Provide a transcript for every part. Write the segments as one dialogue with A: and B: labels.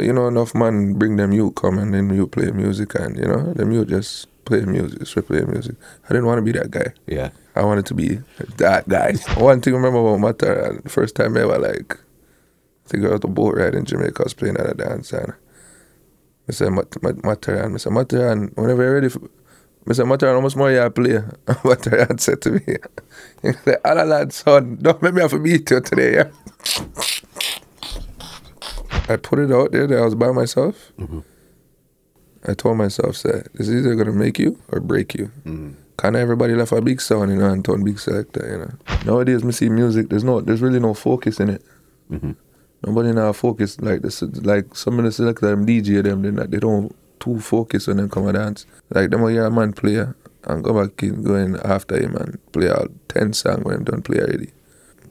A: You know, enough man bring them you come and then you play music and you know, them you just play music, strip play music. I didn't want to be that guy.
B: Yeah.
A: I wanted to be that guy. One thing I remember about Mata, uh, the first time ever, like, I think I was the boat ride in Jamaica, I was playing at a dance, and I said, Matterhorn, I said, Matterhorn, whenever you're ready, for, I said, Matterhorn, how much more you play? Matterhorn said to me, he said, Alla lad, son, don't make me have to beat you today, yeah? I put it out there that I was by myself.
B: Mm-hmm.
A: I told myself, say, this is either gonna make you or break you.
B: Mm-hmm.
A: Kind of everybody left a big sound, you know, and turn big selector, you know. Nowadays, me see music. There's no, there's really no focus in it.
B: Mm-hmm.
A: Nobody now focus like this. Like some of the selector, them DJ them, they not, they don't too focus on them come a dance. Like them, hear a man player and go back in, go in after him and play out ten song when him done play already.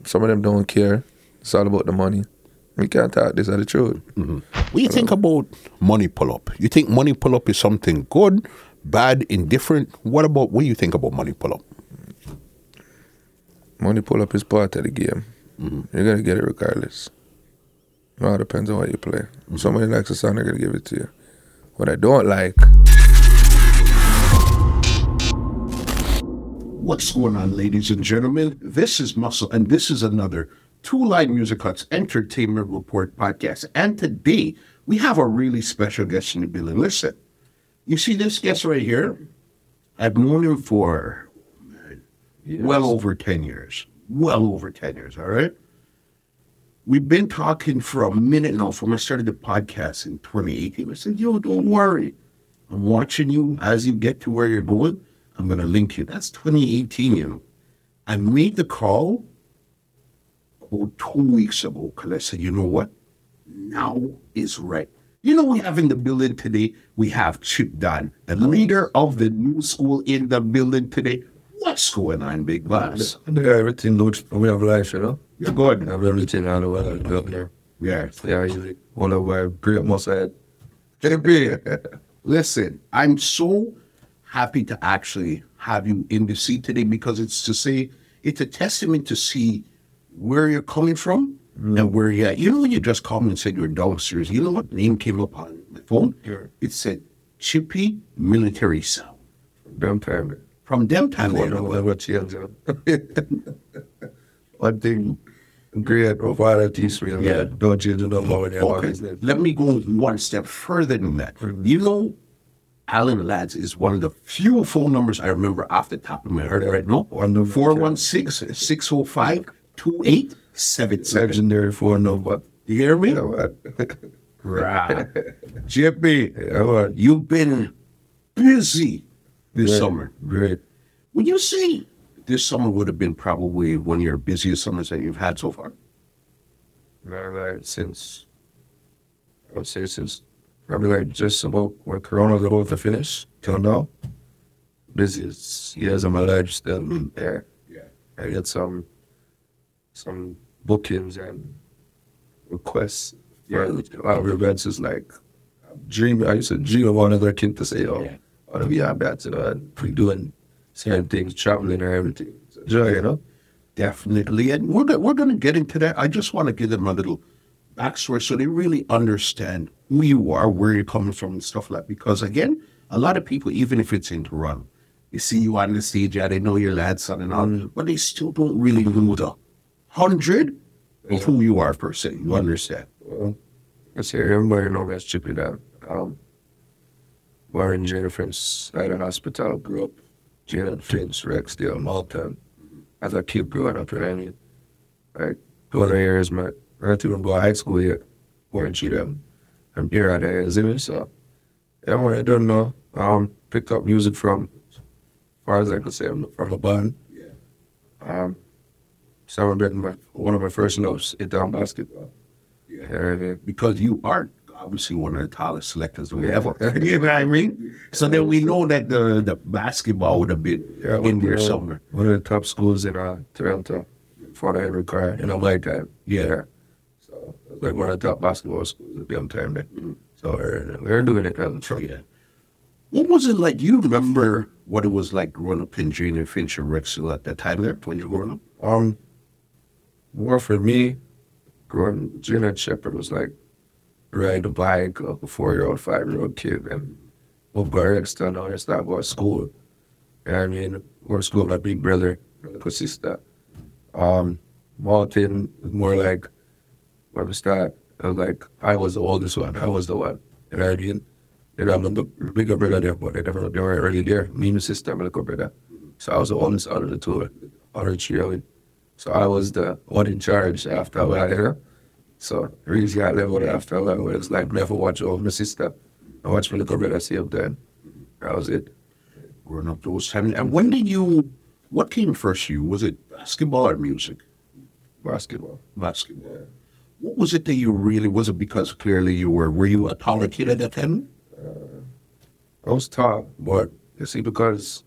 A: Some of them don't care. It's all about the money. We can't talk this are the truth. Mm-hmm.
B: What do you think about money pull up? You think money pull up is something good, bad, indifferent? What about what do you think about money pull up?
A: Money pull up is part of the game. Mm-hmm. You're gonna get it regardless. It all depends on what you play. If somebody likes a song, they're gonna give it to you. What I don't like,
C: What's going on, ladies and gentlemen? This is Muscle, and this is another Two Line Music Cuts Entertainment Report podcast. And today we have a really special guest in the building. Listen, you see this guest right here? I've known him for uh, well over 10 years. Well over 10 years, all right? We've been talking for a minute now from I started the podcast in 2018. I said, yo, don't worry. I'm watching you as you get to where you're going. I'm going to link you. That's 2018, you know. I made the call about two weeks ago because I said, you know what? Now is right. You know, we have in the building today, we have Chippy Don, the leader of the new school in the building today. What's going on, big boss?
D: Everything looks we have life, you know.
C: You're good.
D: I have everything out of what I up there.
C: Yeah.
D: Yeah, usually one of my great must.
C: JB, listen, I'm so happy to actually have you in the seat today because it's to say, it's a testament to see where you're coming from mm-hmm. and where you're at. You know, when you just called me and said you're downstairs, you know what name came up on the phone?
D: Sure.
C: It said Chippy Military Sound.
D: Them time.
C: From them time,
D: I
C: you
D: don't
C: know,
D: know what. One thing great provider teach me
C: Yeah.
D: don't change it no more than
C: Okay, let me go one step further than that. Mm-hmm. You know, Allan Ladd's is one of the few phone numbers I remember off the top of my head right now.
D: Wonderful.
C: 416 605 2877.
D: Legendary for no but
C: You hear me?
D: you know what?
C: Right. JP,
D: Yeah, what?
C: you've been busy this
D: Great.
C: summer.
D: Great.
C: Would you say this summer would have been probably one of your busiest summers that you've had so far?
D: Man, like since I would say since probably like just about when Corona was about to finish till now. Busiest years of my life still there.
C: Yeah.
D: I get some some bookings and requests for a lot of events is like um, dream I used to dream of one other kid to say, Oh,
C: Yeah.
D: I wanna be on that, you know, and be doing certain things, traveling or everything. It's a joy, you know?
C: Definitely. And we're, go- we're going to get into that. I just want to give them a little backstory so they really understand who you are, where you're coming from, and stuff like that. Because again, a lot of people, even if it's in Toronto, they see you on the stage, yeah, they know your lad son and all, mm. but they still don't really know the hundred of who you are per se. You understand?
D: Well, I say everybody know that's Chippy that. Um, Warren Jennifer side of hospital grew up. Jane and Finch, Rexdale, Malta. As a kid growing up, you know what I mean? Like, of the years, my, I to even go to high school here. Warren Cheatham. I'm here at the exhibit, so. Yeah, when I don't know, um, picked up music from, as far as I can say, from a band.
C: Yeah.
D: Um, celebrating my, one of my first notes, it down basketball.
C: Yeah.
D: Yeah, I mean,
C: Because you are obviously one of the tallest selectors we ever. you know what I mean? So then we know that the, the basketball would have been
D: Yeah,
C: in there
D: uh,
C: somewhere.
D: One of the top schools in uh, Toronto for the required in a lifetime.
C: Yeah.
D: So like one of the top basketball schools at the time there. So we're, we're doing it. Um, so,
C: Yeah. What was it like? You remember what it was like growing up in Junior Finch and Rexdale at that time there when you were growing up?
D: um, more for me, growing Gina Shepherd was like ride a bike like a four year old, five year old kid and move by extra now and start going to school. You know what I mean? Go to school my big brother, little sister. Um, Martin was more like when we start, I was like I was the oldest one. I was the one. You know what I mean? Then I'm the bigger brother there, but they never they weren't really there. Me and my sister, my little brother. So I was the oldest out of the two, other three. So I was the one in charge after I you know? So really got leveled after while where it's like never watch over my sister. I watch my little brother see up then. That was it.
E: growing up those times. And when did you? What came first to you? Was it basketball or music?
D: Basketball.
E: Basketball. What was it that you really? Was it because clearly you were? Were you a taller kid at that time?
D: I was tall, but you see, because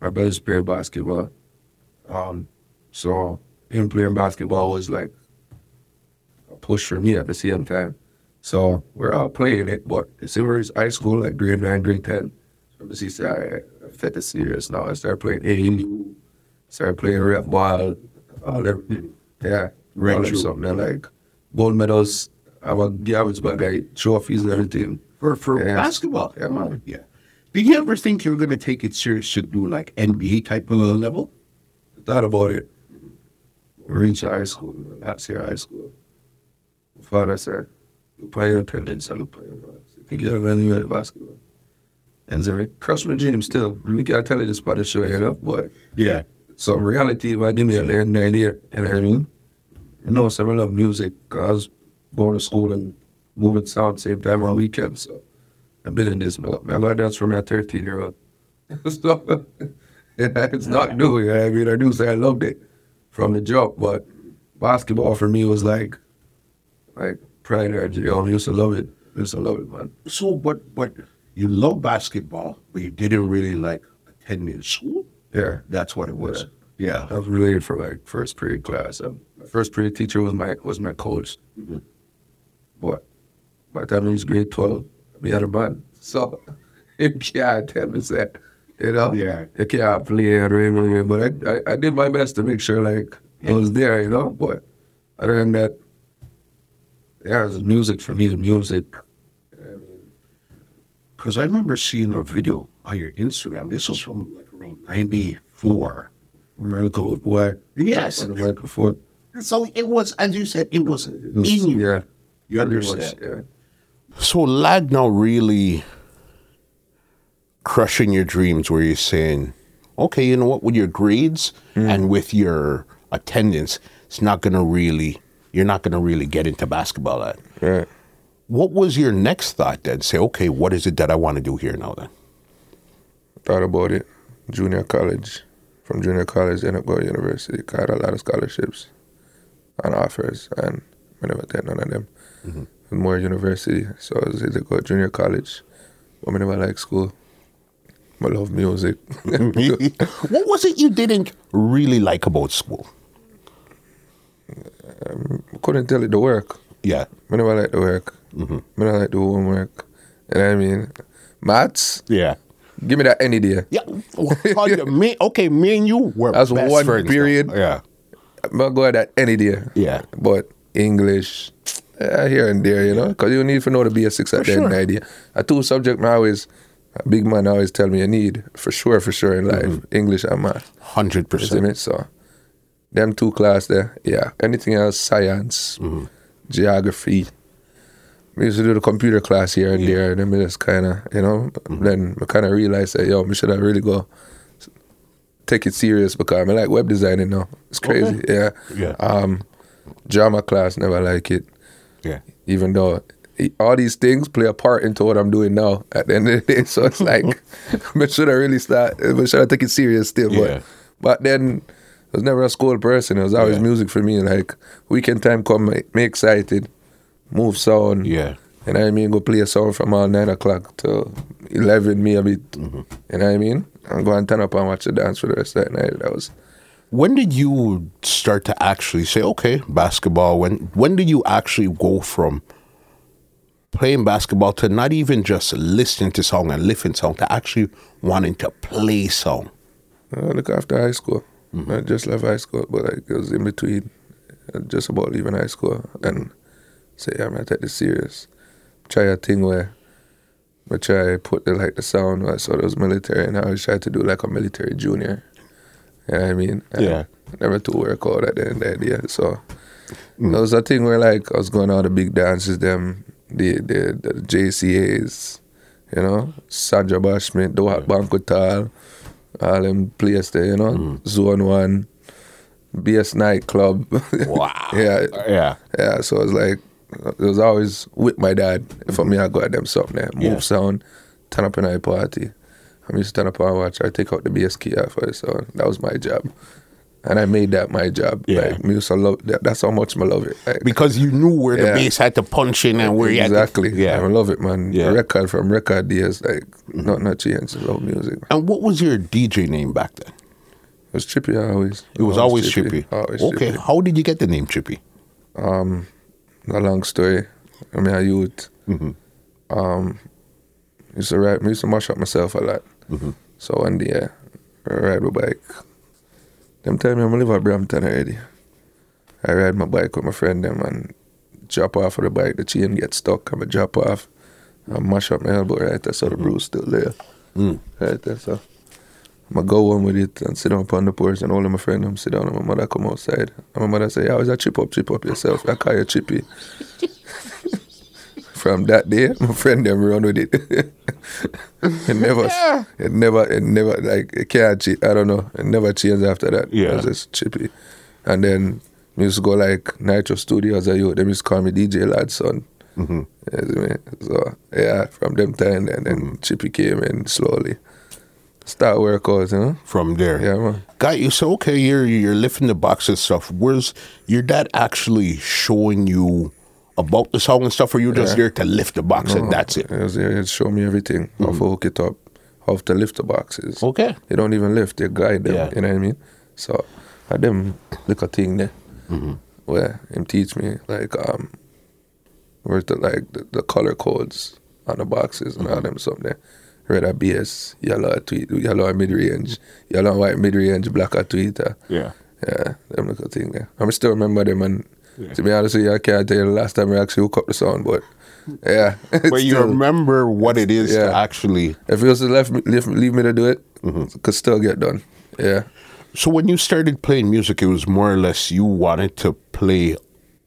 D: my brothers played basketball, um, so him playing basketball was like a push for me at the same time. So we're all playing it, but we're in high school, like grade nine, grade ten. So the sister, I, I fit the serious now. I started playing AAU, started playing rep ball, all that. Yeah,
E: Right,
D: all that
E: true.
D: something like gold medals. I was, was but like trophies and everything.
E: For for
D: Yeah.
E: basketball?
D: Yeah, man.
E: Yeah. Did you ever think you were going to take it serious to do like NBA type of level?
D: thought about it. Reach high school, last year high school. Father said, you play your attendance, I'll play your basketball. You get a venue at basketball. And so it crushed my dream still. We can't tell you this part of the show, you know, but
E: Yeah.
D: so in reality, if I didn't get there, there, you know what I mean? You know, so I love music. I was going to school and moving sound same time on weekends. So I've been in this. I learned dance from my 13 year old. so yeah, it's not new. You know I mean? I do say I loved it from the jump, but basketball for me was like, like pride energy. I used to love it. used to love it, man.
E: So, but but you love basketball, but you didn't really like attending school.
D: Yeah.
E: That's what it was. Yeah.
D: I was related for like first period class. Um, my first period teacher was my was my coach. But by the time I was grade twelve, we had a band. So you can't tell me that. You know?
E: Yeah.
D: You can't play or anything. But I, I, I did my best to make sure like I was there, you know? But other than that, yeah, it was music for me, the music.
E: Because I remember seeing a video on your Instagram. This was from like around '94.
D: America boy.
E: Yes.
D: America before.
E: So it was, as you said, it was in
D: was-
E: you.
D: Yeah.
E: You
D: Pretty much,
E: understand?
D: Yeah.
C: So lad now really crushing your dreams where you're saying, okay, you know what, with your grades mm. and with your attendance, it's not gonna really you're not gonna really get into basketball at.
F: Right.
C: What was your next thought then? Say, okay, what is it that I want to do here now then?
F: Thought about it. Junior college. From junior college, ended up going to university. Got a lot of scholarships and offers, and I never did none of them. Mm-hmm. More university, so I was either go junior college, but I never like school. I love music.
C: what was it you didn't really like about school?
F: couldn't tell it the work.
C: Yeah.
F: I never like the work. Mm-hmm. I never like the homework. You know what I mean? Maths,
C: Yeah.
F: give me that any day.
C: Yeah. You- me, okay, me and you were
F: That's
C: best
F: one
C: friends now.
F: period.
C: Yeah.
F: I'm gonna go at that any day.
C: Yeah.
F: But English, eh, here and there, you know, because you need to know the basics at the end of the idea. A two subject, always, a big man always tell me you need, for sure, for sure in life,
C: Mm-hmm.
F: English and math.
C: Hundred percent.
F: So, them two class there, yeah. Anything else, science,
C: Mm-hmm.
F: geography. We used to do the computer class here and there, and then we just kind of, you know,
C: Mm-hmm.
F: then I kind of realized that, yo, we should have really go take it serious because I like web designing now. It's crazy, yeah.
C: Yeah.
F: Um, drama class, never like it,
C: Yeah.
F: even though all these things play a part into what I'm doing now at the end of the day. So it's like, I should I really start, I should I take it serious still.
C: Yeah.
F: But, but then I was never a school person. It was always
C: Yeah.
F: music for me. Like weekend time come, make me excited, move sound.
C: Yeah.
F: You know what I mean? Go play a song from all 9 o'clock to 11 maybe.
C: Mm-hmm.
F: You know what I mean? And go and turn up and watch the dance for the rest of that night. That was,
C: When did you start to actually say, okay, basketball? When when did you actually go from playing basketball to not even just listening to song and lifting song to actually wanting to play song?
F: uh, look after high school. I just left high school, but like it was in between, uh, just about leaving high school and say, I'm going to take this serious.
D: try a thing where I try put the like the sound where so it was military and I always try to do like a military junior. You know what I mean? And
C: Yeah.
D: Never to work out at the end of the day. So there was a thing where like I was going all the big dances, them the the, the JCAs, you know, Sandra Bashment, Doha Banquetal, all them places there, you know, mm-hmm. Zone One, BS nightclub.
C: Wow.
D: yeah,
C: Yeah.
D: yeah, so it was like it was always with my dad. For mm-hmm. me, I go at them something there. Move
C: Yeah.
D: sound, turn up in a party. I'm used to turn up and watch. I take out the bass key off it, so that was my job. And I made that my job.
C: Yeah.
D: Like me used love that. That's how much I love it. Like,
C: Because you knew where the
D: Yeah.
C: bass had to punch in and where to-
D: exactly.
C: yeah.
D: I love it, man.
C: Yeah.
D: Record from record days, like not not changed. Love music.
C: And what was your DJ name back then?
D: It was trippy always.
C: It was always, Chippy.
D: Always
C: okay.
D: Chippy.
C: How did you get the name Chippy?
D: Um, a long story. I mean, I youth.
C: Mhm.
D: Um, used to ride. I used to mash up myself a lot.
C: Mm-hmm.
D: So one day, I ride my bike. Them time I'm live at Brampton already. I ride my bike with my friend them and drop off of the bike. The chain gets stuck. I'm drop off. I mash up my elbow right there, so the bruise still there.
C: Mm.
D: Right there, so. I'm gonna go on with it and sit down upon the porch and all of my friend them sit down and my mother come outside. And my mother say, yeah, always a chip up, chip up yourself. I call you chippy. From that day, my friend them run with it. it never, it never, it never, like, it can't cheat. I don't know. It never changed after that.
C: Yeah.
D: It was just chippy. And then we used to go like Nitro Studios I a youth. They used to call me DJ Ladson.
C: Mm-hmm.
D: You see me? So yeah, from them time and then Chippy came in slowly. Start workouts, you know?
C: From there.
D: Yeah, man.
C: Got you. So okay, you're you're lifting the box and stuff. Was your dad actually showing you about the song and stuff, or you just there to lift the box and that's it?
D: He was there to show me everything, how to hook it up, how to lift the boxes.
C: Okay.
D: They don't even lift, they guide them,
C: Yeah.
D: you know what I mean? So I them little thing there
C: Mm-hmm.
D: where him teach me like um where the like the, the color codes on the boxes and
C: Mm-hmm.
D: all them something there. Red or BS, yellow or tweet, yellow or mid range, yellow and white mid range, black or tweeter.
C: Yeah.
D: Yeah, them little thing there. I still remember them and to be honest with you, I can't tell you the last time I actually hook up the sound, but yeah.
C: But you
D: still-
C: remember what it is to
D: Yeah.
C: actually.
D: if it was to left leave, leave me to do it,
C: Mm-hmm.
D: it could still get done. Yeah.
C: So when you started playing music, it was more or less you wanted to play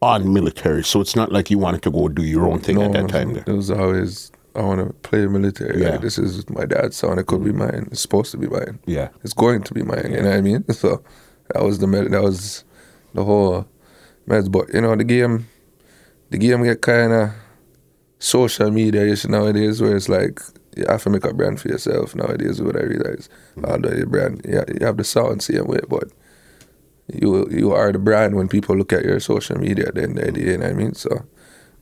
C: on military. So it's not like you wanted to go do your own thing at that time.
D: it was always I want to play military.
C: Yeah.
D: Like, this is my dad's sound. It could be mine. It's supposed to be mine.
C: Yeah.
D: It's going to be mine. You know what I mean? So that was the that was the whole meds. But you know the game, the game get kind of social media ish nowadays, where it's like you have to make a brand for yourself nowadays. Is what I realize, although your brand, yeah, you have the sound same way, but you you are the brand when people look at your social media Then the end of the you know what I mean? So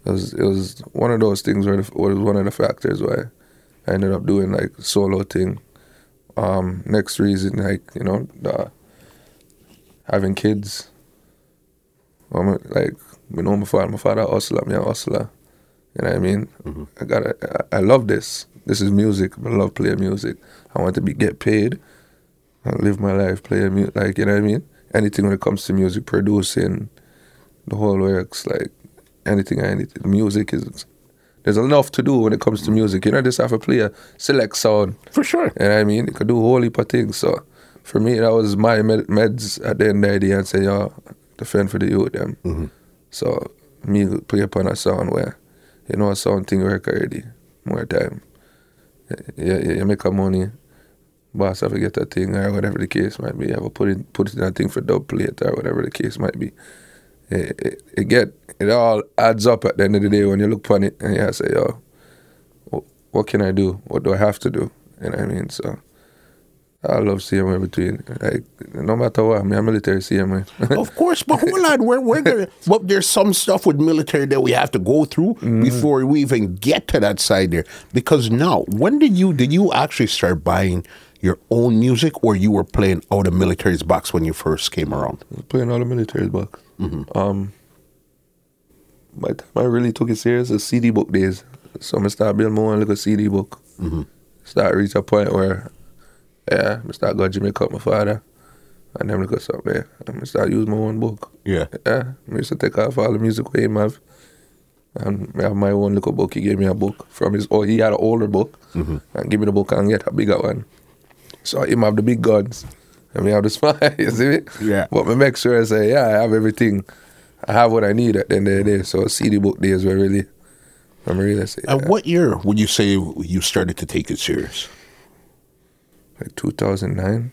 D: it was it was one of those things where the, was one of the factors why I ended up doing like solo thing. Um, next reason, like you know, the, having kids. I'm like you know my father, my father hustler, me a hustler. You know what I mean? Mm-hmm. I got I, I love this. This is music. I love playing music. I want to be get paid and live my life playing music. Like you know what I mean? Anything when it comes to music, producing, the whole works. Like anything, anything. Music is there's enough to do when it comes to mm-hmm. music. You know, just have to play a select sound.
C: For sure.
D: You know what I mean? You could do a whole heap of things. So for me, that was my med- meds at the end of the day and say, yo, defend for the youth them. Mm-hmm. So me play upon a sound where, you know, a sound thing work already. More time. You, you, you make a money, boss have to get a thing or whatever the case might be. Have to put it put it in a thing for dub plate or whatever the case might be. It, it, it get it all adds up at the end of the day when you look upon it and you say, yo, what can I do? What do I have to do? You know what I mean? So I love CMA between like no matter what, I'm a military CMA.
C: of course, but hold on, we're, we're gonna, but there's some stuff with military that we have to go through mm. before we even get to that side there. Because now, when did you did you actually start buying your own music, or you were playing out of military's box when you first came around?
D: playing all the military book. Mm-hmm. Um, by the time I really took it serious, the CD book days. So I start building my own little CD book. Mm-hmm. Start reach a point where, yeah, I start going Jamaica with my father. And then look at something there. And I start use my own book.
C: Yeah.
D: Yeah, I used to take off all the music with him have. And I have my own little book. He gave me a book from his. Oh, he had an older book, mm-hmm. and give me the book and get a bigger one. So him have the big guns, and me have the small. you see me?
C: Yeah.
D: But me make sure I say, yeah, I have everything. I have what I need at the end of the day. So CD book days were really, I'm really say,
C: And
D: yeah,
C: what year would you say you started to take it serious?
D: Like 2009.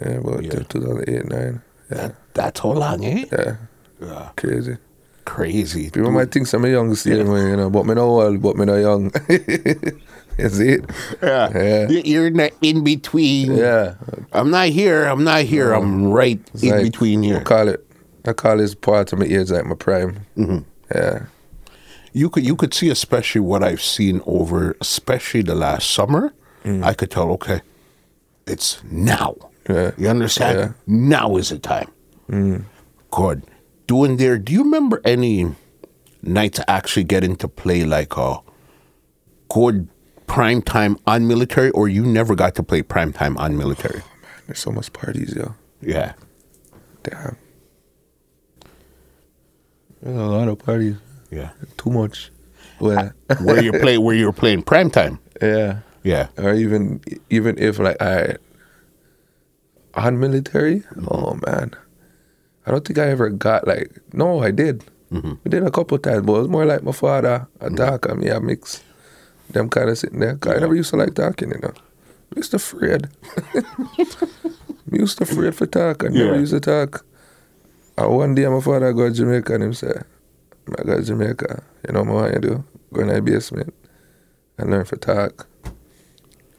D: Yeah, about
C: Yeah.
D: 2008, 9. Yeah,
C: That's how long, eh?
D: yeah,
C: Yeah.
D: crazy.
C: Crazy.
D: People might think I'm young still, you know, but me not old, but me not young. Is it?
C: Yeah.
D: Yeah.
C: You're in the in between.
D: Yeah.
C: I'm not here. I'm not here. I'm right in
D: like-
C: between here.
D: I call it, I call this part of my age like my prime. Mm-hmm. Yeah.
C: You could you could see especially what I've seen over especially the last summer. I could tell. Okay, it's now.
D: Yeah.
C: You understand?
D: Yeah.
C: Now is the time. Mm. Good. Doing there. Do you remember any nights actually getting to play like uh, a good prime time on military, or you never got to play prime time on military?
D: Oh, man, There's so much parties, yo.
C: Yeah.
D: Damn. There's a lot of parties.
C: Yeah.
D: Too much. Uh, well,
C: where you play where you're playing prime time.
D: yeah.
C: Yeah.
D: Or even even if like I on military, mm-hmm. oh man. I don't think I ever got like no, I did. Mm-hmm. We did a couple times, but it was more like my father a talk and me I mix. Them kind of sitting there. I never used to like talking, you know. I used to afraid. I used to afraid for talk. I never
C: Yeah.
D: used to talk. And one day my father go to Jamaica and him say, I go to Jamaica, you know what I do? Go in the basement and learn for talk.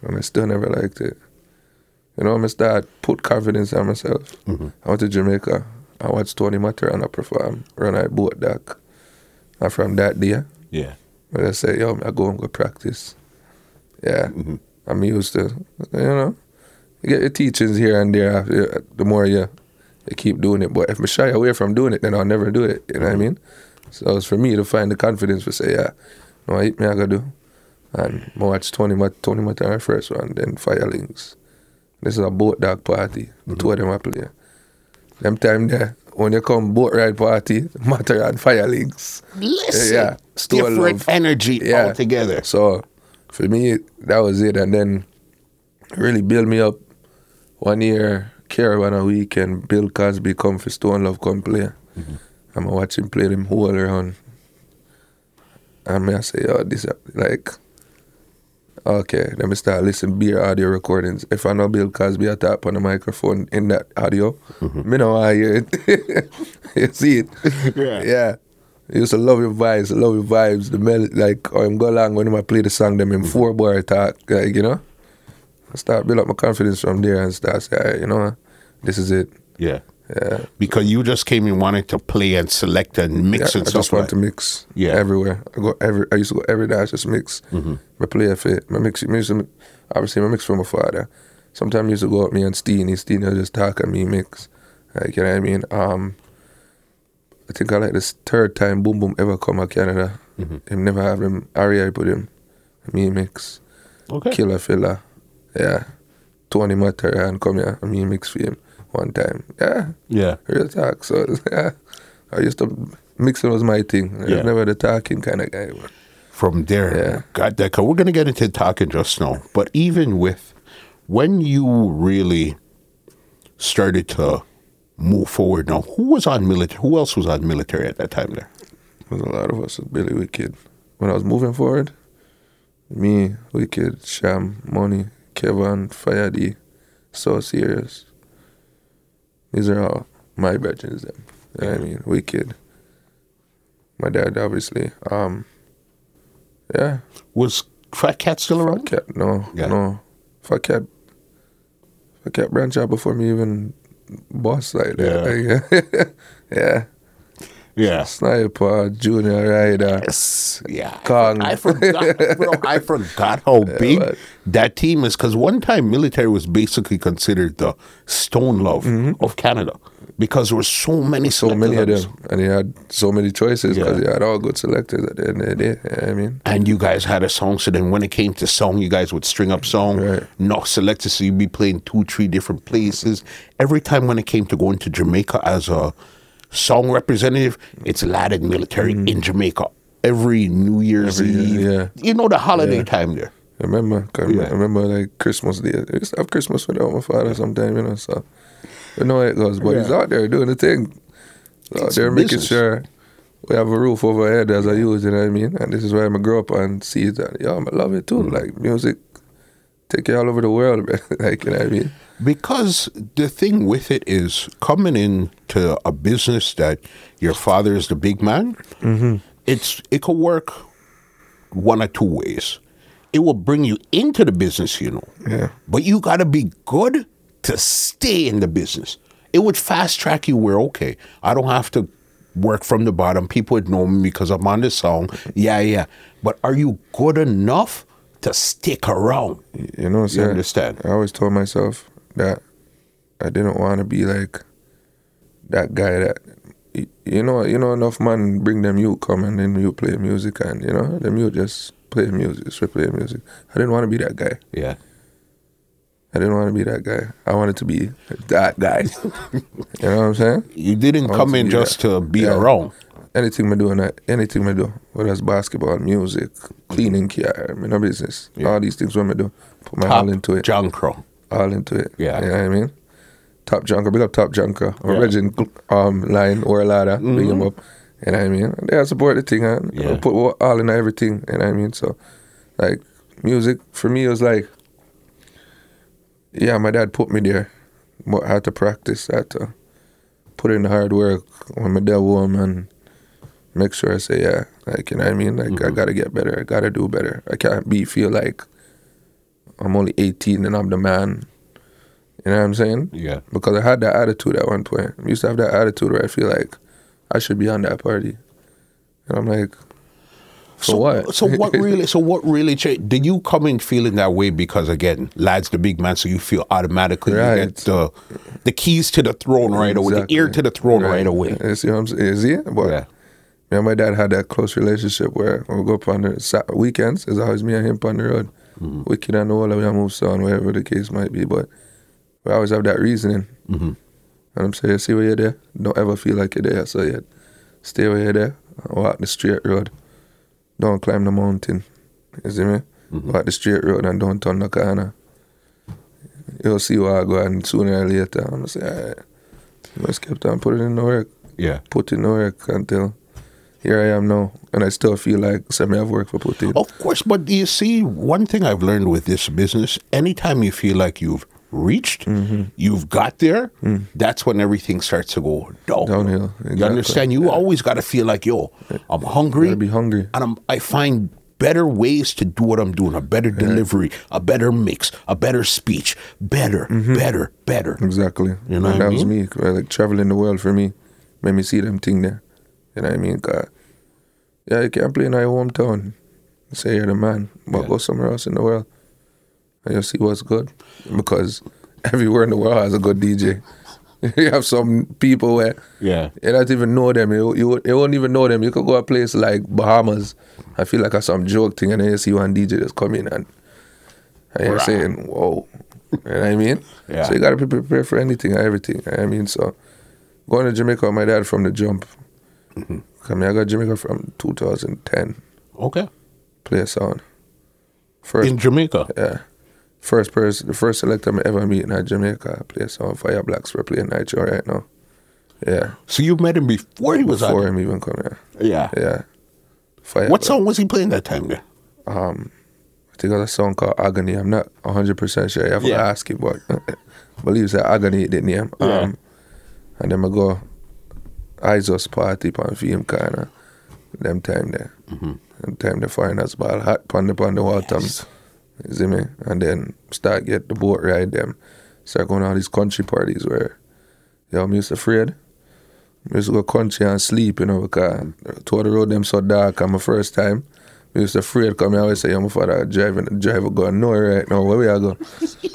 D: And I still never liked it. You know, I start put confidence in myself. Mm-hmm. I went to Jamaica. I watched Tony Matterhorn perform, run a boat dock. And from that day,
C: Yeah.
D: I say, yo, I go and go practice. Yeah. Mm-hmm. I'm used to, you know, you get your teachings here and there. Uh, after- The more you, you keep doing it. But if I shy away from doing it, then I'll never do it. You know what I mm-hmm. mean? So it's for me to find the confidence to say, yeah, no, I me I gotta do. And I watch Tony, Mat- Tony Matterhorn first one, then Fire Links. This is a boat dog party. The mm-hmm. two of them I play. Them time there, when you come boat ride party, Matterhorn Firelings.
C: Listen.
D: Yeah, still
C: different
D: love.
C: energy
D: Yeah.
C: altogether.
D: So for me, that was it. And then really build me up. One year, Caravan a week, and Bill Cosby come for Stone Love come play. Mm-hmm. I'm watch him play them whole around. And me I say, oh, this like, okay. let me start listen beer audio recordings. If I know Bill Cosby, I tap on the microphone in that audio. Mm-hmm. Me know I hear it. you see it?
C: Yeah.
D: Yeah. I used to love your vibes, love your vibes, the melody, like, oh, or I'm go along when I play the song, them in mm-hmm. four bar talk, like, you know? I start build up my confidence from there and start say, "Alright, you know, this is it.
C: Yeah.
D: Yeah.
C: Because you just came in wanting to play and select and mix
D: Yeah,
C: and
D: I
C: stuff I
D: just want
C: like
D: to mix.
C: Yeah.
D: Everywhere. I go every. I used to go every day. I just mix. Mm-hmm. I play a fit. I mix. To, obviously, I mix for my father. Sometimes I used to go up me and Steenie. Steenie would just talk and me mix. Like you know what I mean. Um, I think I like this third time Boom Boom ever come to Canada. Him never have him. Ari I put him. Me mix.
C: Okay.
D: Killer filler. Yeah. Tony Matterhorn come here. and Me mix for him one time. Yeah.
C: Yeah.
D: Real talk. So yeah, I used to mixing was my thing. I was never the talking kind of guy. But
C: From there,
D: Yeah.
C: got that. We're gonna get into talking just now. But even with when you really started to move forward now, who was on military? Who else was on military at that time there?
D: there was a lot of us Billy Wicked. When I was moving forward, me, Wicked, Sham, Money, Kevin, Fayadi, So Serious. These are all my. You know what I mean? Wicked. My dad, obviously. Um, yeah.
C: Was Fat Cat still
D: Fat
C: around?
D: Cat, no,
C: Yeah.
D: no. Fat Cat, Fat Cat branch out before me even boss like that. Like, yeah.
C: Yeah.
D: Sniper, Junior Rider.
C: Yes. Yeah.
D: Kong.
C: I forgot, bro. I forgot how big
D: but-
C: that team is. Because one time, military was basically considered the Stone Love of Canada because there were so many,
D: Mm-hmm. So many of them. And he had so many choices because
C: Yeah.
D: he had all good selectors at the end of the day. You know I mean?
C: And you guys had a song. So then, when it came to song, you guys would string up song,
D: Right.
C: knock selectors. So you'd be playing two, three different places. Every time when it came to going to Jamaica as a song representative, it's Lad and Military in Jamaica every New Year's
D: Mm. Every year,
C: Eve.
D: yeah.
C: You know the holiday time there.
D: I remember, I remember,
C: Yeah.
D: I remember like Christmas Day. I used to have Christmas without my father sometime, you know, so you know how it goes. But he's out there doing the thing. He's out there making
C: business.
D: sure we have a roof over our head as I use, you know what I mean? And this is where I grew up and see it. And, yeah, I love it too.
C: Mm.
D: Like music, take you all over the world, man. like, you know what I mean?
C: Because the thing with it is coming into a business that your father is the big man.
D: Mm-hmm.
C: It's it could work one or two ways. It will bring you into the business, you know.
D: Yeah.
C: But you got to be good to stay in the business. It would fast track you where okay, I don't have to work from the bottom. People would know me because I'm on this song. Yeah, yeah. But are you good enough to stick around?
D: You know, so
C: understand?
D: I always told myself that I didn't want to be like that guy that you know, you know, enough man bring them you come and then you play music and you know, them you just play music, just play music. I didn't want to be that guy.
C: Yeah.
D: I didn't want to be that guy. I wanted to be that guy. you know what I'm saying?
C: You didn't come
D: want to
C: in just
D: that.
C: to be
D: Yeah.
C: around.
D: Anything me do, and I- anything me do, whether it's basketball, music, cleaning car, me no business.
C: Yeah.
D: All these things when me do, put my
C: Top
D: all into it.
C: Crow.
D: all into it.
C: Yeah.
D: You know what I mean? Top Junker, big up Top Junker.
C: Yeah.
D: Origin um, line or ladder, big him up. You know what I mean? They I support the thing and
C: Yeah.
D: Put all in everything. You know what I mean? So, like, music for me was like, yeah, my dad put me there. But I had to practice. I had to put in the hard work when my dad home and make sure I say, yeah, like, you know what I mean? Like, I mm-hmm. gotta get better. I gotta do better. I can't be, feel like I'm only 18 and I'm the man. You know what I'm saying?
C: Yeah.
D: Because I had that attitude at one point. I used to have that attitude where I feel like I should be on that party. And I'm like, for
C: so
D: what?
C: So what really? So what really changed? Did you come in feeling that way because again, lad's the big man, so you feel automatically you get the the keys to the throne right away, the ear to the throne right, away.
D: You see what I'm saying? See it? But
C: Yeah.
D: Me and my dad had that close relationship where we go up on the weekends, it's always me and him on the road.
C: Mm-hmm.
D: Wicked and all of we move on, whatever the case might be. But we always have that reasoning.
C: Mm-hmm.
D: And I'm saying, see where you're there? Don't ever feel like you're there. So you stay where you're there. Walk the straight road. Don't climb the mountain. You see me?
C: Mm-hmm.
D: Walk the straight road and don't turn the corner. You'll see where I go and sooner or later. I'm gonna say, all right. Kept on putting in the work
C: Yeah.
D: put in the work until here I am now. And I still feel like some have worked for put in.
C: Of course, but do you see, one thing I've learned with this business, anytime you feel like you've reached,
D: Mm-hmm.
C: you've got there, that's when everything starts to go downhill.
D: Mm. Downhill,
C: You understand? You always got to feel like, yo, I'm hungry.
D: Gotta be hungry.
C: And I'm, I find better ways to do what I'm doing, a better delivery, a better mix, a better speech, better, better, better.
D: Exactly.
C: You know
D: and
C: what I
D: that was me. Like traveling the world for me made me see them thing there. You know what I mean? 'Cause, yeah, you can't play in your hometown. Say you're the man, but
C: Yeah.
D: go somewhere else in the world and you'll see what's good. Because everywhere in the world has a good DJ. you have some people where
C: Yeah.
D: you don't even know them. You, you you won't even know them. You could go a place like Bahamas. I feel like a some joke thing, and then you see one DJ just come in and, and you're saying, "Whoa," you know what I mean?
C: Yeah.
D: So you gotta be prepared for anything and everything. you know what I mean, so going to Jamaica with my dad from the jump.
C: Mm-hmm.
D: I mean, I got Jamaica from 2010.
C: Okay.
D: Play a song. First,
C: In Jamaica.
D: yeah. First person, the first selector I ever meet in Jamaica. I play a song. Fire Blacks. We're playing Nitro right now. Yeah.
C: So you met him before he was
D: Before him even come here.
C: Yeah.
D: Yeah. Fire
C: What
D: Black.
C: song was he playing that time there?
D: Um, I think it was a song called Agony. I'm not 100% sure. I have to ask him, but I believe it's Agony, the name.
C: Yeah.
D: Um, and then I go Isos party on film of them time there.
C: Mm-hmm.
D: Them time the foreigners ball hot pon the, pon the water. You see me? And then start get the boat ride them. Start going all these country parties where, yo, I'm used to afraid. I used to go country and sleep, you know, because to the road them so dark and my first time. I used to afraid come here, I always say, yo, my father driving, drive driver going nowhere right now, where we are go?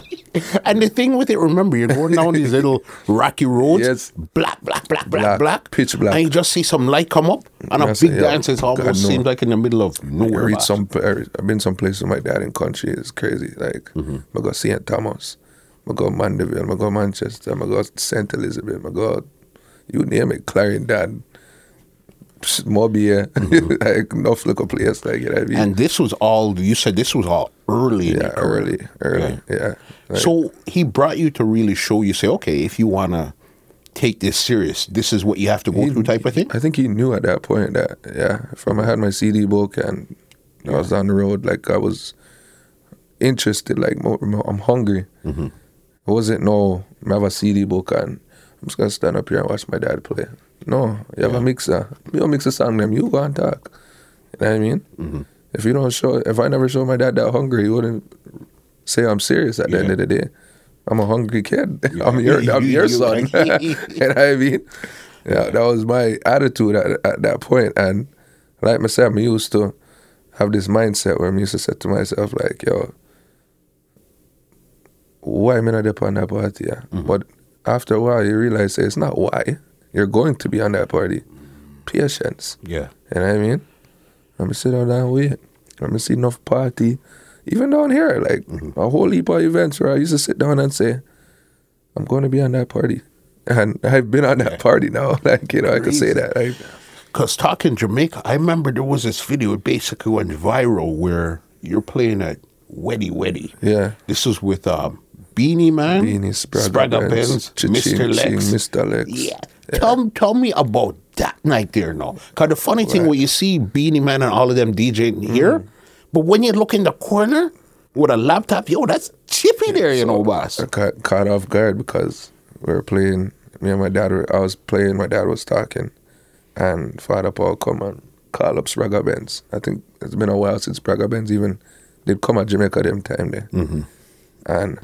C: And the thing with it, remember, you're going down these little rocky roads,
D: Yes.
C: black, black, black, black,
D: Black, pitch black.
C: and you just see some light come up, and a big
D: yeah.
C: dance. It almost
D: God, no.
C: seems like in the middle of
D: I
C: nowhere.
D: read some, I've been some places with my dad in country, it's crazy. Like, mm-hmm. I go St. Thomas, I go Mandeville, I go Manchester, I go St. Elizabeth, I go you name it, Clarendon, Mobile, like enough little players like you know what I mean?
C: And this was all you said. This was all early.
D: yeah, early, early, yeah. Like,
C: So he brought you to really show you. Say, okay, if you wanna take this serious, this is what you have to go through, type of thing.
D: I think he knew at that point that yeah, from I had my CD book and I was on the road, like I was interested, like more, more- I'm hungry.
C: Mm-hmm.
D: It wasn't no I have a CD book and I'm just gonna stand up here and watch my dad play. No, you have a mixer. You don't mix a song, them you go and talk. You know what I mean?
C: Mm-hmm.
D: If you don't show, if I never show my dad that hungry, he wouldn't say I'm serious at the end of the day. I'm a hungry kid. I'm your, I'm your son. you know what I mean? Yeah, that was my attitude at, at that point. And like myself, I used to have this mindset where I used to say to myself, like, yo, why am I not up on that party? Yeah? But after a while, you realize it's not why. You're going to be on that party. Patience.
C: Yeah.
D: You know what I mean? I'm gonna sit down and wait. I'm gonna see enough party. Even down here, like a whole heap of events where I used to sit down and say, I'm going to be on that party. And I've been on that party now. Like, you know, I can say that. I,
C: Because talking Jamaica, I remember there was this video it basically went viral where you're playing at Weddy Weddy.
D: yeah.
C: This was with um, Beenie Man,
D: Beenie, Spragga,
C: Spragga
D: Benz,
C: Benz, Mr.
D: Lexx. Mr. Lexx.
C: Yeah. Tell, tell me about that night there now. Because the funny thing, when you see Beenie Man and all of them DJing here,
D: Mm-hmm.
C: but when you look in the corner with a laptop, yo, that's chippy there, you know, boss.
D: I got caught off guard because we were playing. Me and my dad were. I was playing. My dad was talking, and Father Paul come and call up Spragga Benz. I think it's been a while since Spragga Benz even did come at Jamaica them time there. Mm-hmm. And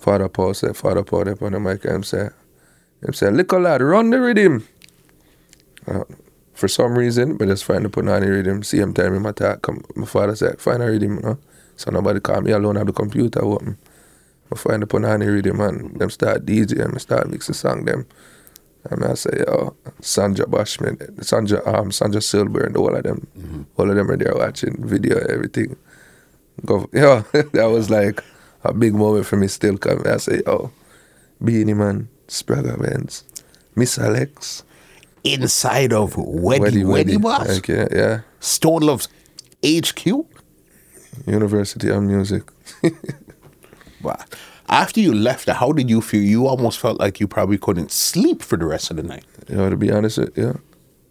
D: Father Paul said, Father Paul up on the mic and him say, him say, little lad, run the rhythm. Uh, for some reason, but just find to put on the rhythm. Same time in my talk, come, my father said, find a rhythm, you know. So nobody call me alone have the computer open. I find the the rhythm and them start DJ and start mixing song them. And I say, yo, Sandra Bashman, Sandra um Sandra Silver and all of them. All of them are there watching video, everything. Go yeah, that was like a big moment for me still coming. I say, yo, Beenie Man, Spragga Benz, Mr. Lexx,
C: Inside of Weddy Weddy, boss.
D: Like, yeah, yeah.
C: Stone Love's HQ.
D: University of Music.
C: Wow. After you left, how did you feel? You almost felt like you probably couldn't sleep for the rest of the night.
D: You know, to be honest you,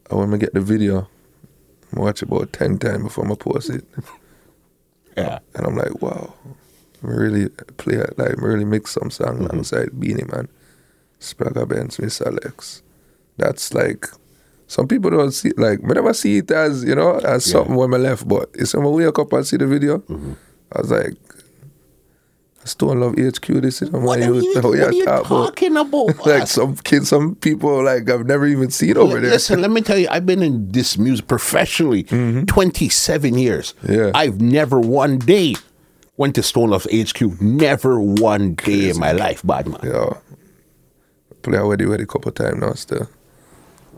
D: I when I get the video, I watch it about 10 times before I post it.
C: Yeah.
D: And I'm like, wow, I really play it, like, I really mix some song
C: Mm-hmm.
D: alongside Beenie Man, Spragga Benz, Mr. Lexx. That's like, some people don't see, like, I never see it as, you know, as something when I left, but it's when I wake up and see the video,
C: Mm-hmm.
D: I was like, I still love HQ this, is know,
C: What
D: my
C: are
D: youth,
C: you,
D: how
C: what
D: you
C: are you
D: talk about-
C: talking about?
D: like some kids, some people like I've never even seen over there.
C: Listen, let me tell you, I've been in this music professionally 27 years.
D: Mm-hmm. Yeah.
C: I've never one day went to Stone Love HQ. Never one day in my life, bad man.
D: Yo, play already ready couple time now still.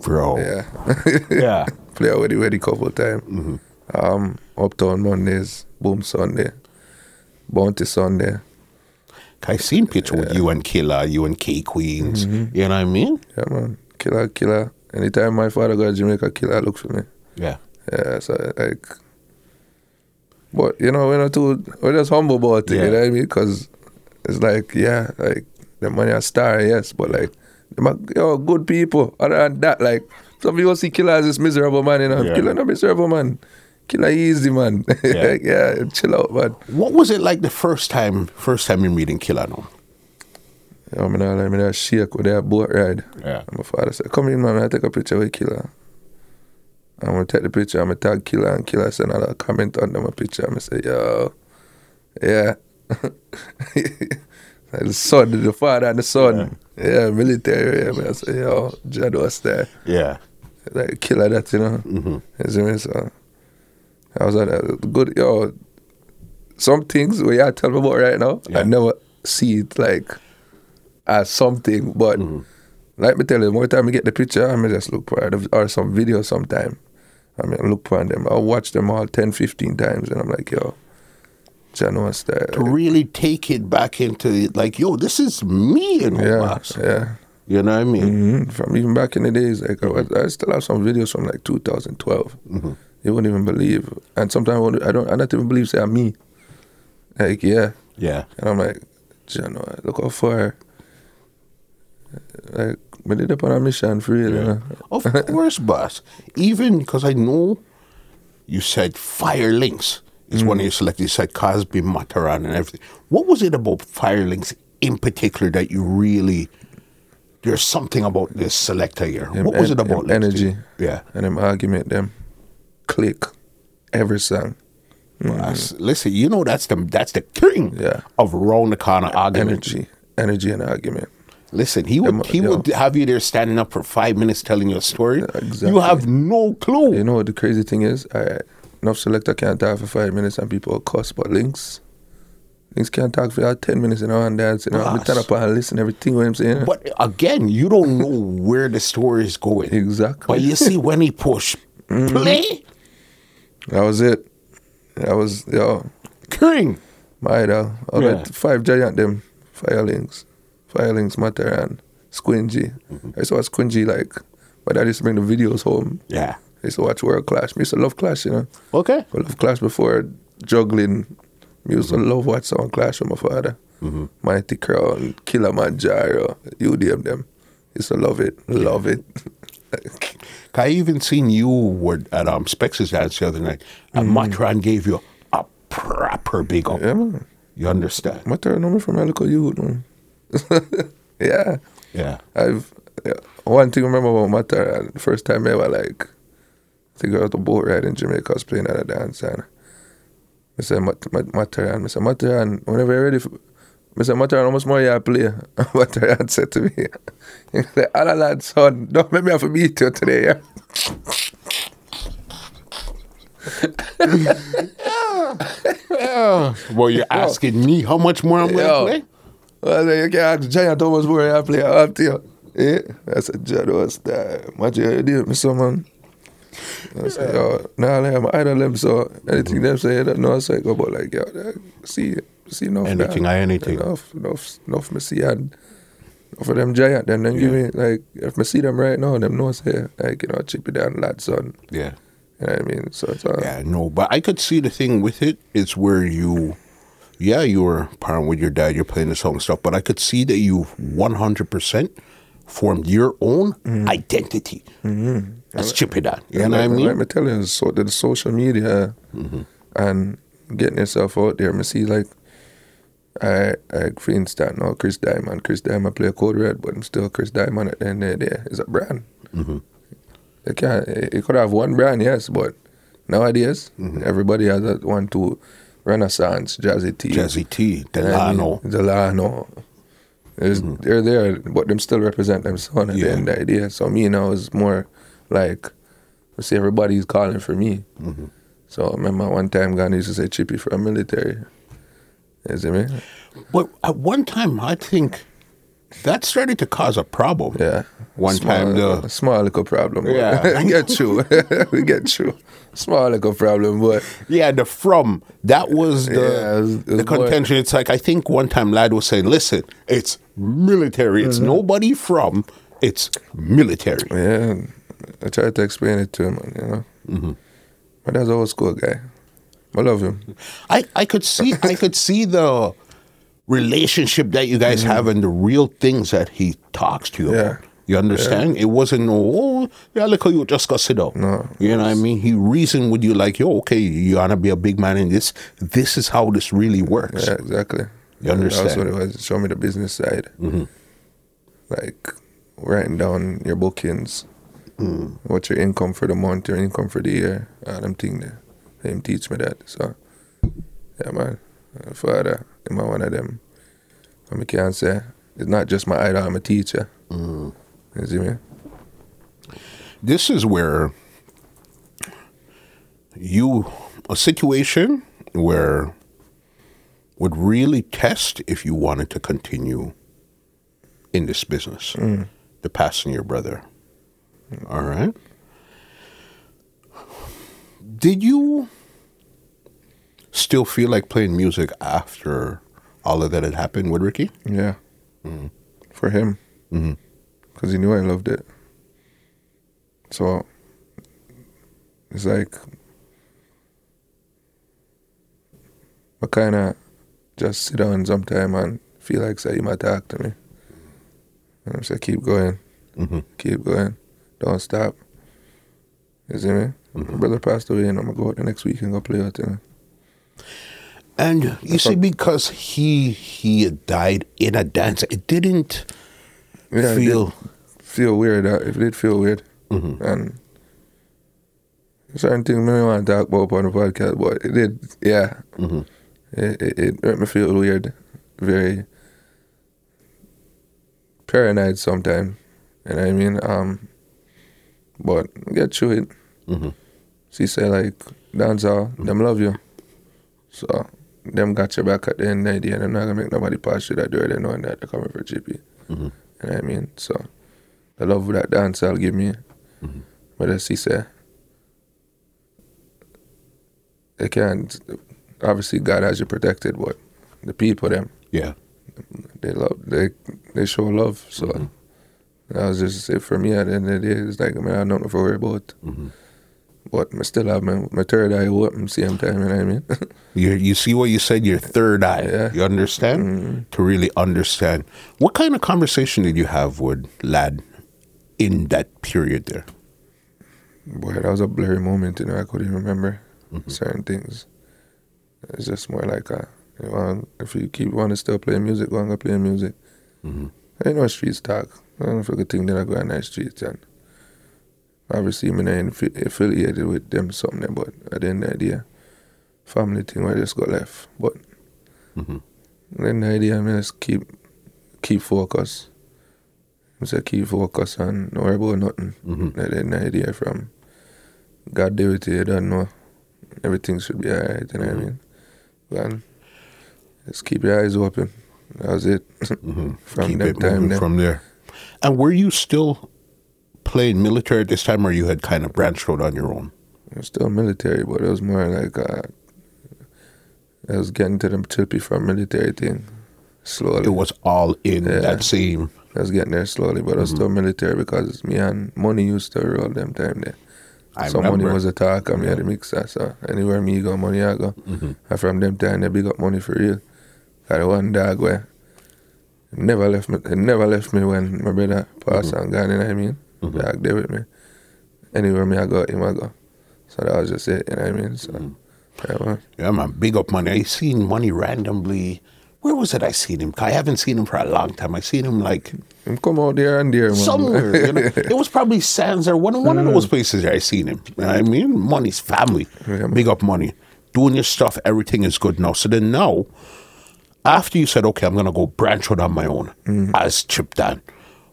C: Bro.
D: Yeah,
C: Yeah.
D: play already ready couple time.
C: Mm-hmm.
D: Um, Uptown Mondays, Boom Sunday, Bounty Sunday.
C: I seen picture with you and Killer, you and K Queens.
D: Mm-hmm.
C: You know what I mean?
D: Yeah man, killer, killer. Anytime my father go to Jamaica, killer look for me.
C: Yeah.
D: Yeah, so like, but you know, we're not too, we're just humble about it.
C: Yeah.
D: You know what I mean? Because it's like, yeah, like the money a star, yes, but like, them are, yo, good people. Other than that, like, some people see killer as this miserable man, you know.
C: Yeah.
D: Killer not miserable man. Killer easy man.
C: Yeah.
D: yeah, chill out, man.
C: What was it like the first time first time you meeting Killer now?
D: You know, I'm not like, I'm shake with that boat ride.
C: Yeah.
D: And my father said, come in, man, I take a picture with killer. I'm gonna take the picture, I'm gonna tag killer, and killer send a comment under my picture. I'm gonna say, yo, yeah. Like the son, the father and the son. Yeah, military. Yeah, man. Say, yo, Jad was there.
C: Yeah.
D: Like, killer that, you know? Mm-hmm. You see me? So, I was at a good, yo, some things where you tell me about right now,
C: Yeah.
D: I never see it like as something, but like me tell you, more time I get the picture, I may just look for it, or some video sometime. I mean, look for them. I'll watch them all 10, 15 times, and I'm like, yo, That.
C: To really take it back into like, yo, this is me and
D: Yeah,
C: boss.
D: yeah.
C: You know what I mean?
D: hmm From even back in the days, like I, was- I still have some videos from like 2012. You wouldn't even believe, and sometimes I, don't, I don't even believe say I'm me. Like yeah,
C: Yeah.
D: and I'm like, you know, look how far. Like, we did up on a mission for real, you know.
C: Of course, boss. Even because I know you said Fire Links is one of your selected. You said Cosby, Matterhorn, and everything. What was it about Fire Links in particular that you really? There's something about this selector here.
D: Him
C: what was
D: en-
C: it about
D: energy?
C: Yeah.
D: and them argument, them click every song.
C: Boss, mm-hmm. listen, you know that's the that's the king
D: Yeah.
C: of round the corner argument.
D: Energy, energy, and argument.
C: Listen, he would
D: Them-
C: he would have you there standing up for five minutes telling your story.
D: exactly.
C: You have no clue.
D: You know what the crazy thing is? I enough selector can't talk for five minutes and people are cuss, but links, links can't talk for like ten minutes, you know, and dance, you know.
C: Boss.
D: turn up and listen everything what I'm saying.
C: But again, you don't know where the story is going.
D: Exactly.
C: But you see when he push play,
D: that was it. That was yo,
C: king.
D: my idol. All
C: Yeah.
D: that five giant them Fire Links, firelings, Matterhorn, Squingy.
C: Mm-hmm.
D: I saw Squingy like. My dad used to bring the videos home.
C: Yeah.
D: I used to watch World Clash. I used to love Clash, you know.
C: Okay.
D: I love Clash before juggling. I used to mm-hmm. love watch someone Clash with my father. Mm-hmm. Mighty Crown, Kilimanjaro, UDM them. Used to love it, love it.
C: I even seen you were at um Spex's dance the other night, and mm. Matterhorn gave you a proper big up.
D: yeah, man.
C: You understand?
D: My turn number from my local youth, man. yeah.
C: Yeah.
D: I've yeah. one thing I remember about my turn, first time ever like I I was at a boat ride in Jamaica, I was playing at a dance and I said Matterhorn, I said Matterhorn, whenever you're ready for I said Matterhorn, how much more you play? Matterhorn said to me, he said, Allan Ladd son, don't make me have to beat you today, yeah.
C: Well, you're asking me how much more I'm
D: Yo.
C: gonna play?
D: Well, then you can ask Giant how much more you play up to you. Yeah, I said, Jad, what's that? What you with me, man? I said, yo, nah, like, idol them, so anything them say, know, so I go, but like, yo, like, see, see enough.
C: Anything. I anything.
D: Enough, enough, enough, me see, and of them giant, then, then give me, like, if me see them right now, them know, say, like, you know, chip it down, Ladd, son.
C: Yeah.
D: You know what I mean? So it's, uh,
C: Yeah, no, but I could see the thing with it. it is where you, yeah, you were parent with your dad, you're playing the song stuff, but I could see that you 100% formed your own identity as Chippy Don. You know what I mean?
D: Like me tell you, so the social media and getting yourself out there. Me see like, I, I for instance, now Chris Diamond. Chris Diamond play Code Red, but I'm still Chris Diamond at the end of the day. It's a brand. You can't. You could have one brand, yes, but nowadays everybody has that one to Renaissance, Jazzy T,
C: Jazzy T,
D: you know what I mean?
C: Delano.
D: Delano. There's, They're there, but them still represent them son at
C: Yeah.
D: the end of the day. So me now is more like, see everybody's calling for me. So I remember one time God used to say Chippy for a military. You see me?
C: But at one time, I think that started to cause a problem.
D: Yeah.
C: One
D: small,
C: time, the
D: small little problem.
C: Yeah.
D: we get through. we get through. Small little problem, but
C: yeah, the from that was the
D: Yeah, it was- it was
C: the contention. It's like I think one time Ladd was saying, "Listen, it's military. It's
D: Mm-hmm.
C: nobody from. It's military."
D: yeah, I tried to explain it to him, you know.
C: Mm-hmm.
D: But that's an old school guy. I love him.
C: I, I could see I could see the relationship that you guys
D: Mm-hmm.
C: have and the real things that he talks to you
D: Yeah.
C: about. You understand? It wasn't oh, yeah, look how you just got sit down.
D: No.
C: You know what I mean? He reasoned with you like, yo, okay, you wanna be a big man in this. This is how this really works.
D: Yeah, exactly.
C: You understand?
D: That's what it was. Show me the business side. Like writing down your bookings, what's your income for the month, your income for the year, all them thing there. Him teach me that. So, yeah, man. Uh, Father, him a one of them. And I can say, it's not just my idol, I'm a teacher. You see me?
C: This is where you a situation where would really test if you wanted to continue in this business. The passing your brother. All right. Did you still feel like playing music after all of that had happened with Ricky?
D: Yeah. For him. because he knew I loved it. So it's like I kind of just sit down sometime and feel like say you might talk to me. And I say keep going,
C: Mhm.
D: keep going, don't stop. You see me? My brother passed away, and I'm gonna go out the next week and go play out. You?
C: And you see, because he he died in a dance, it didn't
D: Yeah, it
C: feel.
D: did feel weird. uh, It did feel weird,
C: Mhm.
D: and certain things I don't want to talk about on the podcast, but it did. Yeah,
C: Mhm.
D: it, it, it made me feel weird, very paranoid sometimes. You know what I mean? Um, but get through it.
C: Mhm.
D: She say like, dancehall, them love you. So them got your back at the end of the day. They're not gonna make nobody pass you that door. They knowing that they're coming for GP.
C: Mhm.
D: You know what I mean? So the love that dancehall give me. But as she say, they can't. Obviously, God has you protected, but the people them
C: Yeah.
D: they love they they show love. So that was just it for me. At the end of the day, it's like man, I don't know to worry about. Mm-hmm. But I still have my, my third eye open same time. You know what I mean?
C: You you see what you said, your third eye.
D: Yeah.
C: You understand? Mm-hmm. To really understand. What kind of conversation did you have with Ladd in that period there?
D: Boy, that was a blurry moment. You know, I couldn't remember mm-hmm. certain things. It's just more like a, you know, if you keep wanting to still play music, go and go play music. I ain't no streets talk. I don't know if I could think that I go on the streets and obviously I'm not affi- affiliated with them something, but at the end of the day, family thing I just got left. But
C: Mhm.
D: then the idea I mean, just keep keep focus. I say keep focus and no worry about nothing.
C: Mhm.
D: At the end of the day from God do it you, don't know. Everything should be alright, you know what I mean? And just keep your eyes open. That was it. From
C: Keep
D: that
C: it
D: time then.
C: from there. And were you still playing military at this time, or you had kind of branched out on your own?
D: It was still military, but it was more like uh, I was getting to the tippy from military thing slowly.
C: It was all in
D: Yeah.
C: that same.
D: I was getting there slowly, but I was still
C: Mm-hmm.
D: military because me and money used to roll them time there.
C: I
D: so money was a talk and me had a mixer. So anywhere me go, money I go.
C: Mm-hmm.
D: And from them time, they big up money for real. Got one dog where never left me. It never left me when my brother passed
C: Mm-hmm.
D: and gone. You know what I mean? Dog there with me. Anywhere me I go, him I go. So that was just it. You know what I mean? So
C: Mm-hmm.
D: yeah, man.
C: Yeah, man, big up money. I seen money randomly. Where was it? I seen him. I haven't seen him for a long time. I seen him like
D: Him come out there and there, man.
C: somewhere. you know? It was probably Sands or one one of those places there I seen him. You know what I mean, money's family.
D: Yeah.
C: Big up money. Doing your stuff, everything is good now. So then now, after you said, okay, I'm gonna go branch out on my own as Chip Dan.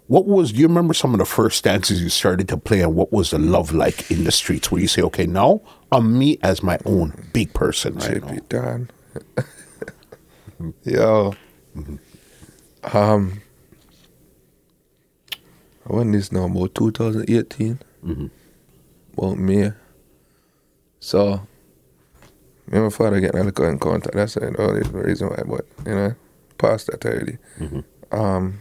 C: What was do you remember some of the first dances you started to play and what was the love like in the streets where you say, okay, now I'm me as my own big person right now.
D: Don. Yo. Um. I won this now about 2018. About me. So, me and my father getting a little in contact. That's the only reason why, but, you know, past that already. Um.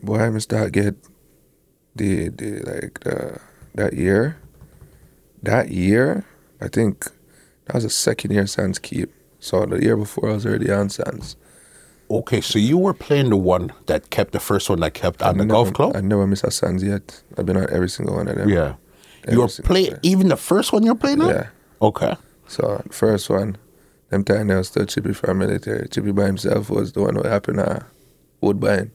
D: Boy, I start get the, the, like, the, that year. That year, I think that was the second year Sands Keep. So the year before I was already on Sands.
C: Okay, so you were playing the one that kept the first one that kept on the
D: I
C: golf club?
D: I never missed a Sands yet. I've been on every single one of them.
C: Yeah.
D: Every
C: You were
D: single
C: playing even the first one you're playing on?
D: Yeah.
C: Okay.
D: So first one, them time they was still Chippy from military. Chippy by himself was the one who happened at Woodbine.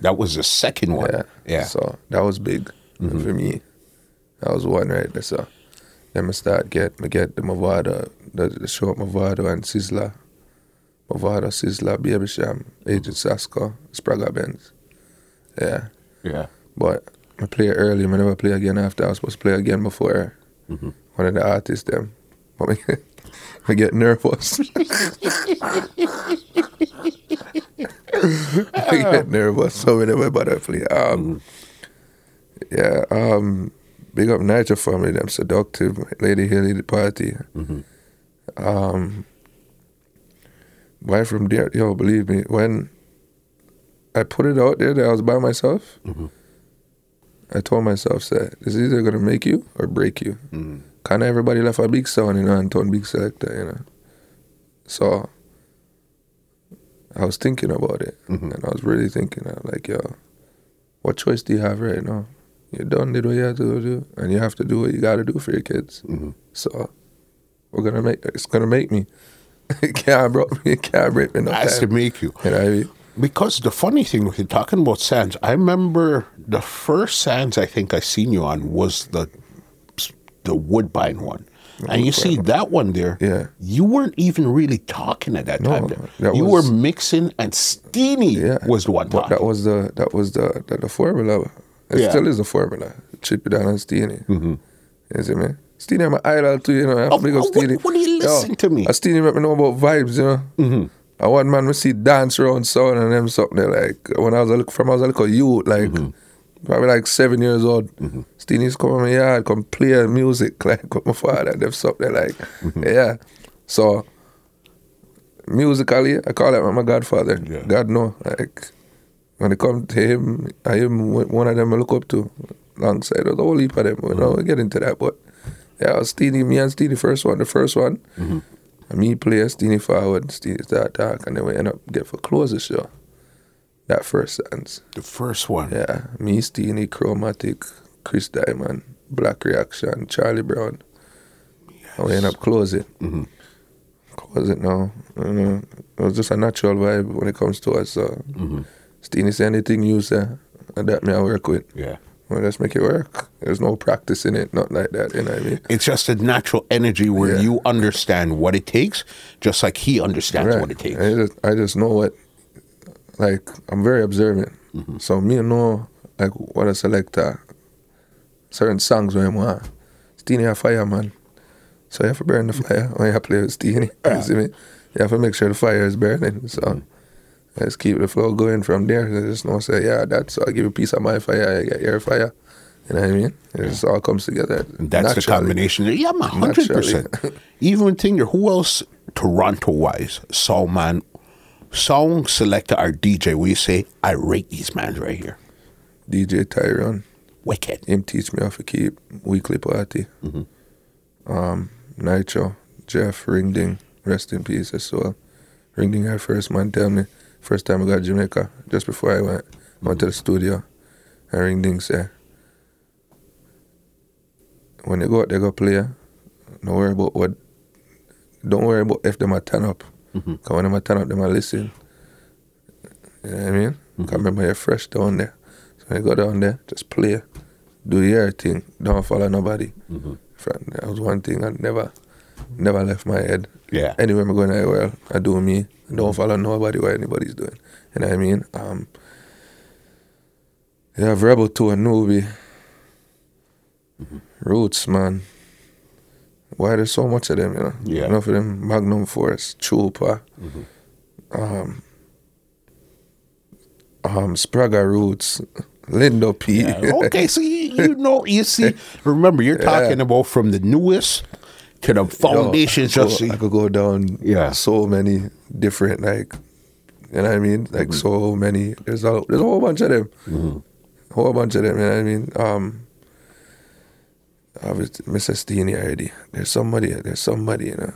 C: That was the second one.
D: Yeah.
C: Yeah.
D: So that was big
C: Mm-hmm.
D: for me. That was one right there. So then I start get me get the Mavado, the, the show up Mavado and Sizzla. Mavado, Sizzla, Baby Cham, Agent Sasco, Spragga Benz. Yeah.
C: yeah.
D: But I play early, I never play again after. I was supposed to play again before one of the artists them. But me, I get nervous. I get nervous, so we never bother play. Um, yeah, um, big up Nigel family, them seductive, Lady Hilly, the party. Um, why from there, yo, believe me, when I put it out there that I was by myself.
C: Mm-hmm.
D: I told myself, this is either gonna make you or break you.
C: Mm-hmm.
D: Kinda everybody left a big sound, you know, and turn big selector, you know. So I was thinking about it.
C: Mm-hmm.
D: And I was really thinking, I'm like, yo, what choice do you have right now? You done did what you had to do, and you have to do what you gotta do for your kids.
C: Mm-hmm.
D: So we're gonna make it's gonna make me. it can't break me, it can't break me no
C: Has to make you.
D: You know what I mean?
C: Because the funny thing with you talking about sands, I remember the first sands I think I seen you on was the the Woodbine one. And you see that one there,
D: Yeah.
C: you weren't even really talking at that
D: No,
C: time.
D: that
C: you
D: was-
C: were mixing and Steenie
D: Yeah,
C: was the one talking.
D: that was the that was the the, the formula. It
C: Yeah.
D: still is the formula. Chip it down on Steenie. Mm-hmm. You see me? Steenie, I'm an idol too. You know, I have
C: Oh,
D: to big up
C: oh, what-
D: Steenie.
C: what do you listen to me?
D: A Steenie make me know about vibes. You know. Mm-hmm. I one man we see dance around sound and them something. Like when I was a little, from I was a little youth, like
C: Mm-hmm.
D: probably like seven years old. mm Steenie's come in my yard, come play music like with my father and them something like
C: Mm-hmm.
D: yeah. So musically, I call that my godfather.
C: Yeah.
D: God know, like when it come to him, I am one of them I look up to, alongside the whole heap of them. You know, we get into that, but yeah, Steenie, me and Steenie first one, the first one. And me play Steenie forward, Steenie start talk, and then we end up get for close the show. That first dance.
C: the first one.
D: Yeah, me, Steenie, Chromatic, Chris Diamond, Black Reaction, Charlie Brown. And we end up close it. Mm-hmm. Close it now. You know, it was just a natural vibe when it comes to us. So, mm-hmm. Steenie say anything you say, and that me I work with.
C: Yeah.
D: Well, let's make it work. There's no practice in it, not like that. You know what I mean?
C: It's just a natural energy where
D: Yeah.
C: you understand what it takes, just like he understands what it takes.
D: I just, I just know what, like, I'm very observant.
C: Mm-hmm.
D: So me know, like, what I select a selector, certain songs when I want. Steenie a fireman. So you have to burn the fire when you play with Steenie. You see me? You have to make sure the fire is burning. So
C: Mm-hmm.
D: Just keep the flow going from there. I just know, say, yeah, that's, so I give you a piece of my fire, I get your fire. You know what I mean? It just all comes together.
C: And That's the combination. Yeah, man, hundred percent. Even thinking, who else Toronto wise, sound man, song selector or DJ? We say I rate these man right here.
D: DJ Tyrone.
C: Wicked.
D: him teach me how to keep weekly party. Um, Nitro, Jeff, Ringding, rest in peace as well. Ringding, our first man, tell me, first time I got Jamaica, just before I went, I went to the studio, and Ringding said, when they go out they go play, don't worry about what, don't worry about if them a turn up. Mm-hmm. Because when them a turn up, them a listen. You know what I mean? Mm-hmm. 'Cause remember you're fresh down there. So when you go down there, just play, do your thing, don't follow nobody. Mm-hmm. From- That was one thing I never, never left my head.
C: Yeah.
D: Anywhere I'm going anywhere, I do me. I don't follow nobody what anybody's doing. You know what I mean? Um, you have Rebel 2 and Nubi. Roots, man. Why there's so much of them, you know?
C: Yeah.
D: Enough of them Magnum Force, Chupa, um, um, Spraga Roots, Lindo P.
C: Yeah, okay, so you, you know, you see, remember, you're talking about from the newest to the
D: Yo,
C: foundations.
D: I could
C: just
D: go, I could go down
C: Yeah.
D: so many different like you know what I mean? Like so many there's a there's a whole bunch of them. A whole bunch of them, you know what I mean? Um obviously Mr. Steenie already. There's somebody there's somebody, you know.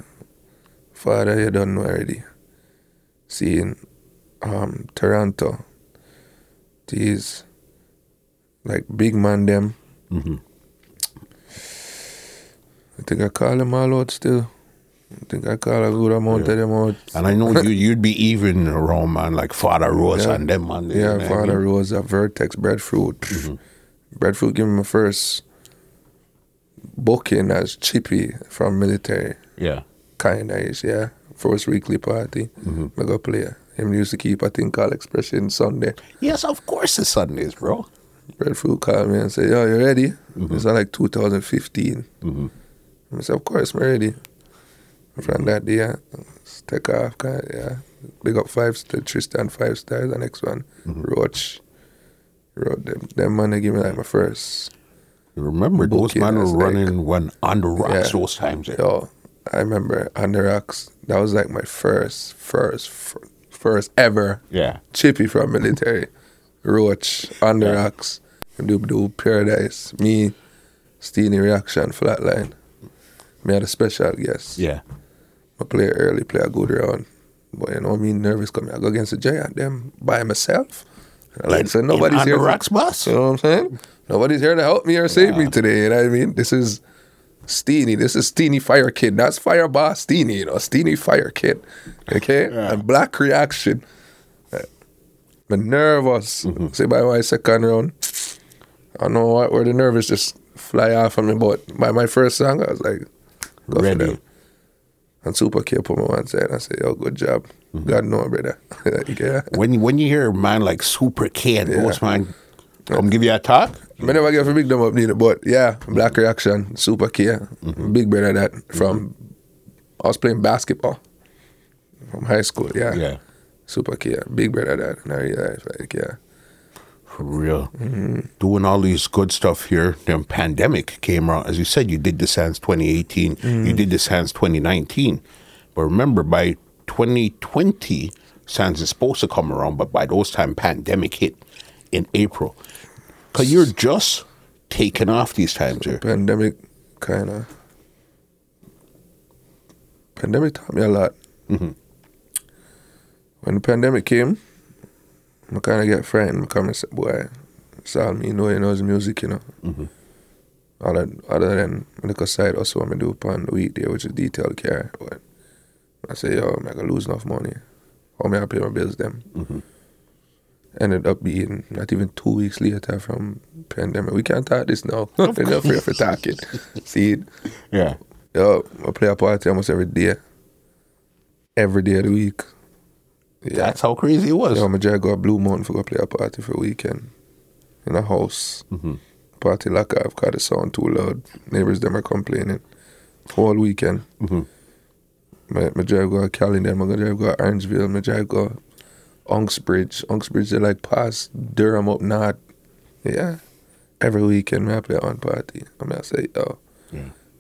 D: Father you don't know already. Seeing um Toronto. These like big man them. I think I call them all out still. I think I call a good amount of them out.
C: and I know you, you'd be even around, man, like Father Rose
D: Yeah.
C: and them, man.
D: Yeah,
C: know what I
D: Father
C: mean?
D: Rosa, Vertex, Breadfruit.
C: Mm-hmm.
D: Breadfruit gave me my first booking as Chippy from military.
C: Yeah.
D: Kinda yeah. First weekly party.
C: Mm-hmm.
D: I go play. Him used to keep a thing called Expression Sunday.
C: Yes, of course it's Sundays, bro.
D: Breadfruit called me and said, Yo, you ready?
C: Mm-hmm.
D: It's like 2015. I said, Of course, I'm ready. From that day, yeah, let's take off. Yeah. Big up five star, Tristan five stars. The next one,
C: Mm-hmm.
D: Roach. Road them, them man they give me like my first.
C: You remember those men were
D: as like-
C: running when on the rocks
D: Yeah.
C: those times. eh?
D: Yo, I remember on the rocks. That was like my first, first, first ever
C: Yeah.
D: Chippy from military. Roach, on the rocks. Do do paradise. Me, Steenie reaction, flatline. Me had a special guest.
C: Yeah.
D: I play early, play a good round. But you know me nervous coming. I go against the giant them by myself. And Like so nobody's here.
C: the
D: to-
C: rocks bus.
D: You know what I'm saying? Nobody's here to help me or save me today. You know what I mean? This is Steenie. This is Steenie Fire Kid. That's Fire Boss Steenie, you know, Steenie Fire Kid. Okay? And black reaction. I'm nervous.
C: Mm-hmm.
D: See by my second round. I don't know what where the nervous just fly off of me, but by my first song I was like, go for
C: Ready.
D: And Super K put me one side and I say, Yo, good job.
C: Mm-hmm.
D: God know, brother. yeah.
C: When when you hear a man like Super K and Ghostman come give you a talk,
D: I never get to big them up neither, but yeah, Black Reaction, Super K,
C: Mm-hmm.
D: big brother that from I was playing basketball from high school, yeah.
C: yeah,
D: Super K, big brother that and I realized like yeah.
C: For real, doing all these good stuff here. Then pandemic came around, as you said, you did the Sands 2018, you did the Sands 2019, but remember by 2020, Sands is supposed to come around, but by those time, pandemic hit in April. Cause you're just taking off these times here.
D: Pandemic kinda pandemic taught me a lot. Mm-hmm. When the pandemic came, I kinda get frightened. I come and say, boy, it's all me know you know is music, you know. Mm-hmm. Other, other than like a side also I do upon the weekday, which is detail care. But I say, yo, I'm gonna lose enough money. How me I pay my bills them? Mm-hmm. Ended up being not even two weeks later from pandemic. We can't talk this now. We're not for talking. See?
C: Yeah.
D: Yo, I play a party almost every day. Every day of the week. Yeah.
C: That's how crazy it was.
D: Yo, my dad go to Blue Mountain for go play a party for a weekend. In a house. Mm-hmm. Party like I've got the sound too loud. Neighbors them are complaining. Whole weekend. Mm-hmm. My, my drive go to Cali then, my drive go Orangeville, my drive go Uxbridge. Uxbridge they like past Durham up north. Yeah. Every weekend I play one party. I mean I say, yo.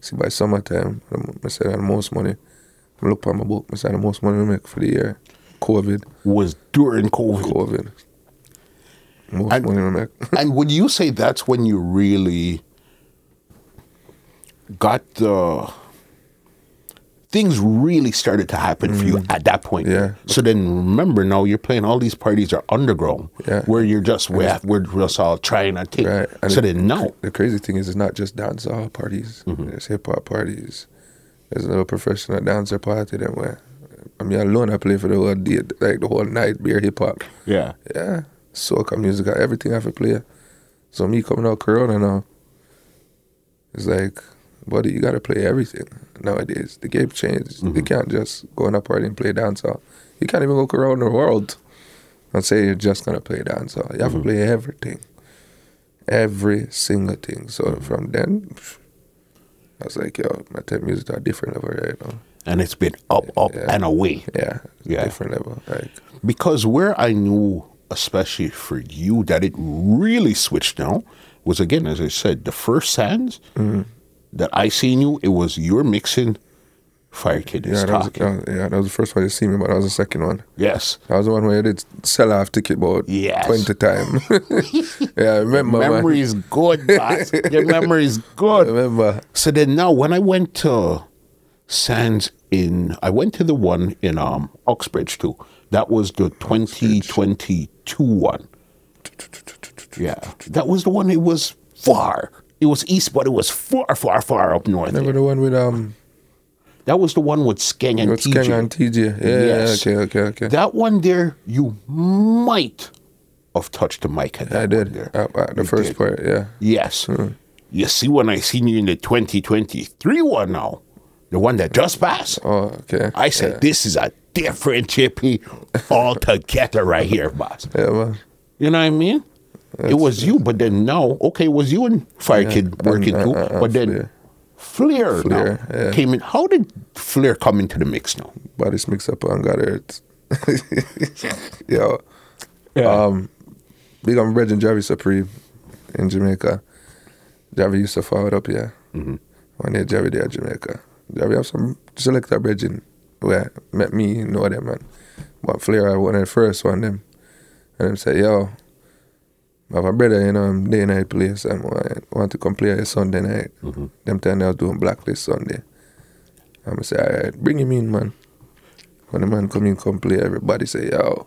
D: See by summertime, I'm- I say the most money. I look at my book, I say the most money we make for the year. COVID.
C: Was during COVID.
D: COVID. Most
C: And-
D: money we
C: and would you say that's when you really got the things really started to happen for you at that point?
D: Mm. Yeah.
C: So then remember now you're playing all these parties are underground
D: Yeah.
C: where you're just we're, we're just all trying to take.
D: Right.
C: So
D: the,
C: then now
D: The crazy thing is, it's not just dancehall parties.
C: Mm-hmm.
D: There's hip hop parties. There's a little professional dancer party that where I mean alone I play for the whole day, like the whole night, beer hip hop.
C: yeah.
D: Yeah. Soca music, everything I have to play. So me coming out Corona now, it's like, buddy, you gotta play everything nowadays. The game changed. You mm-hmm. can't just go in a party and play dancehall. You can't even go around the world and say you're just gonna play dancehall. You have to mm-hmm. play everything. Every single thing. So mm-hmm. from then I was like, yo, my type music at a different level right now.
C: And it's been up, up
D: Yeah.
C: and away.
D: Yeah.
C: Yeah.
D: Different level. Like
C: Because where I knew, especially for you, that it really switched now was again, as I said, the first Sands
D: Mm-hmm.
C: that I seen you, it was you're mixing Firistic
D: yeah, that was, that was- yeah, that was the first one you see me, but that was the second one.
C: yes.
D: That was the one where I did sell off ticket about
C: Yes.
D: 20 times. yeah, I remember. man.
C: Memory is good, boss. Your memory is
D: I
C: good.
D: remember.
C: So then now when I went to Sands in I went to the one in um Uxbridge too. That was the 2022 one. Yeah. That was the one it was far. It was east, but it was far, far, far up north.
D: Remember the one with um
C: That was the one with Skeng and
D: with
C: TJ.
D: Skeng and TJ. Yeah,
C: Yes.
D: yeah, okay, okay, okay.
C: That one there, you might have touched the mic at that
D: I did.
C: there.
D: At, at the
C: You
D: first
C: did.
D: part, yeah.
C: Yes. You see, when I seen you in the 2023 one now, the one that just passed,
D: Oh, okay.
C: I said,
D: yeah.
C: this is a different chippy altogether right here, boss.
D: Yeah, man.
C: You know what I mean? it was you, but then now, okay, it was you and Firistic working
D: and,
C: too,
D: uh, uh,
C: but then
D: Flare.
C: Flare, now
D: yeah.
C: came in. How did Flare come into the mix now?
D: Bodies mix up and got it. Yo.
C: Yeah.
D: Um, big on Bridge and Javi Supreme in Jamaica. Javi used to follow it up yeah. Mm-hmm. One day Javi there in Jamaica. Javi have some selector bridge in well, met me know them man. But Flare one of the first one them. And them say, yo, I have a brother, you know, I'm day and night place and I want to come play a Sunday night. Mm-hmm. Them time I was doing Blacklist Sunday. I'm say, all right, bring him in, man. When the man come in, come play, everybody say, yo,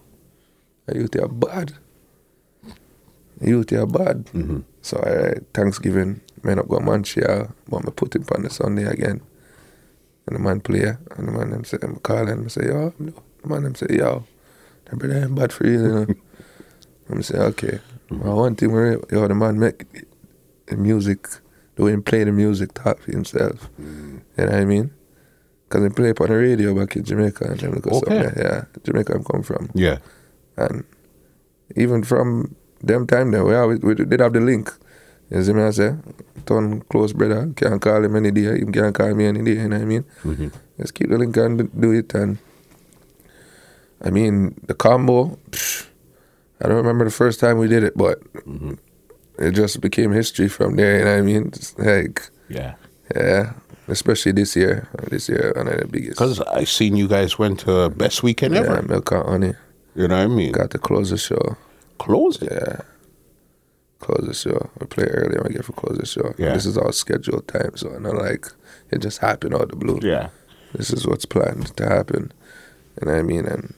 D: are you there bad? You are bad? Mm-hmm. So all right, Thanksgiving, man up go Montreal, but I put him on the Sunday again. And the man play, and the man them say, I'm calling, I say, yo, no. The man them say, yo, that brother ain't bad for you, you know. I'm say, okay. Well, one thing where yo, the man make the music, the way he play the music talk for himself. Mm. You know what I mean? Because he play on the radio back in Jamaica and them look
C: Okay.
D: Yeah, Jamaica I'm come from.
C: Yeah.
D: And even from them time there, we, always, we did have the link. You see me I say? Turn close brother, can't call him any day, him can't call me any day, you know what I mean? Mm-hmm. Just keep the link and do it and I mean the combo, psh, I don't remember the first time we did it, but mm-hmm. it just became history from there, you know what I mean? It's like
C: Yeah.
D: yeah. Especially this year. This year one of the biggest.
C: Because I seen you guys went to best weekend ever.
D: yeah, Milk and Honey.
C: You know what I mean?
D: Got to close the show.
C: Close it.
D: Yeah. Close the show. We play early and we get for close the show.
C: Yeah.
D: This is all scheduled time, so and not like it just happened out of the blue.
C: Yeah.
D: This is what's planned to happen. And I mean? And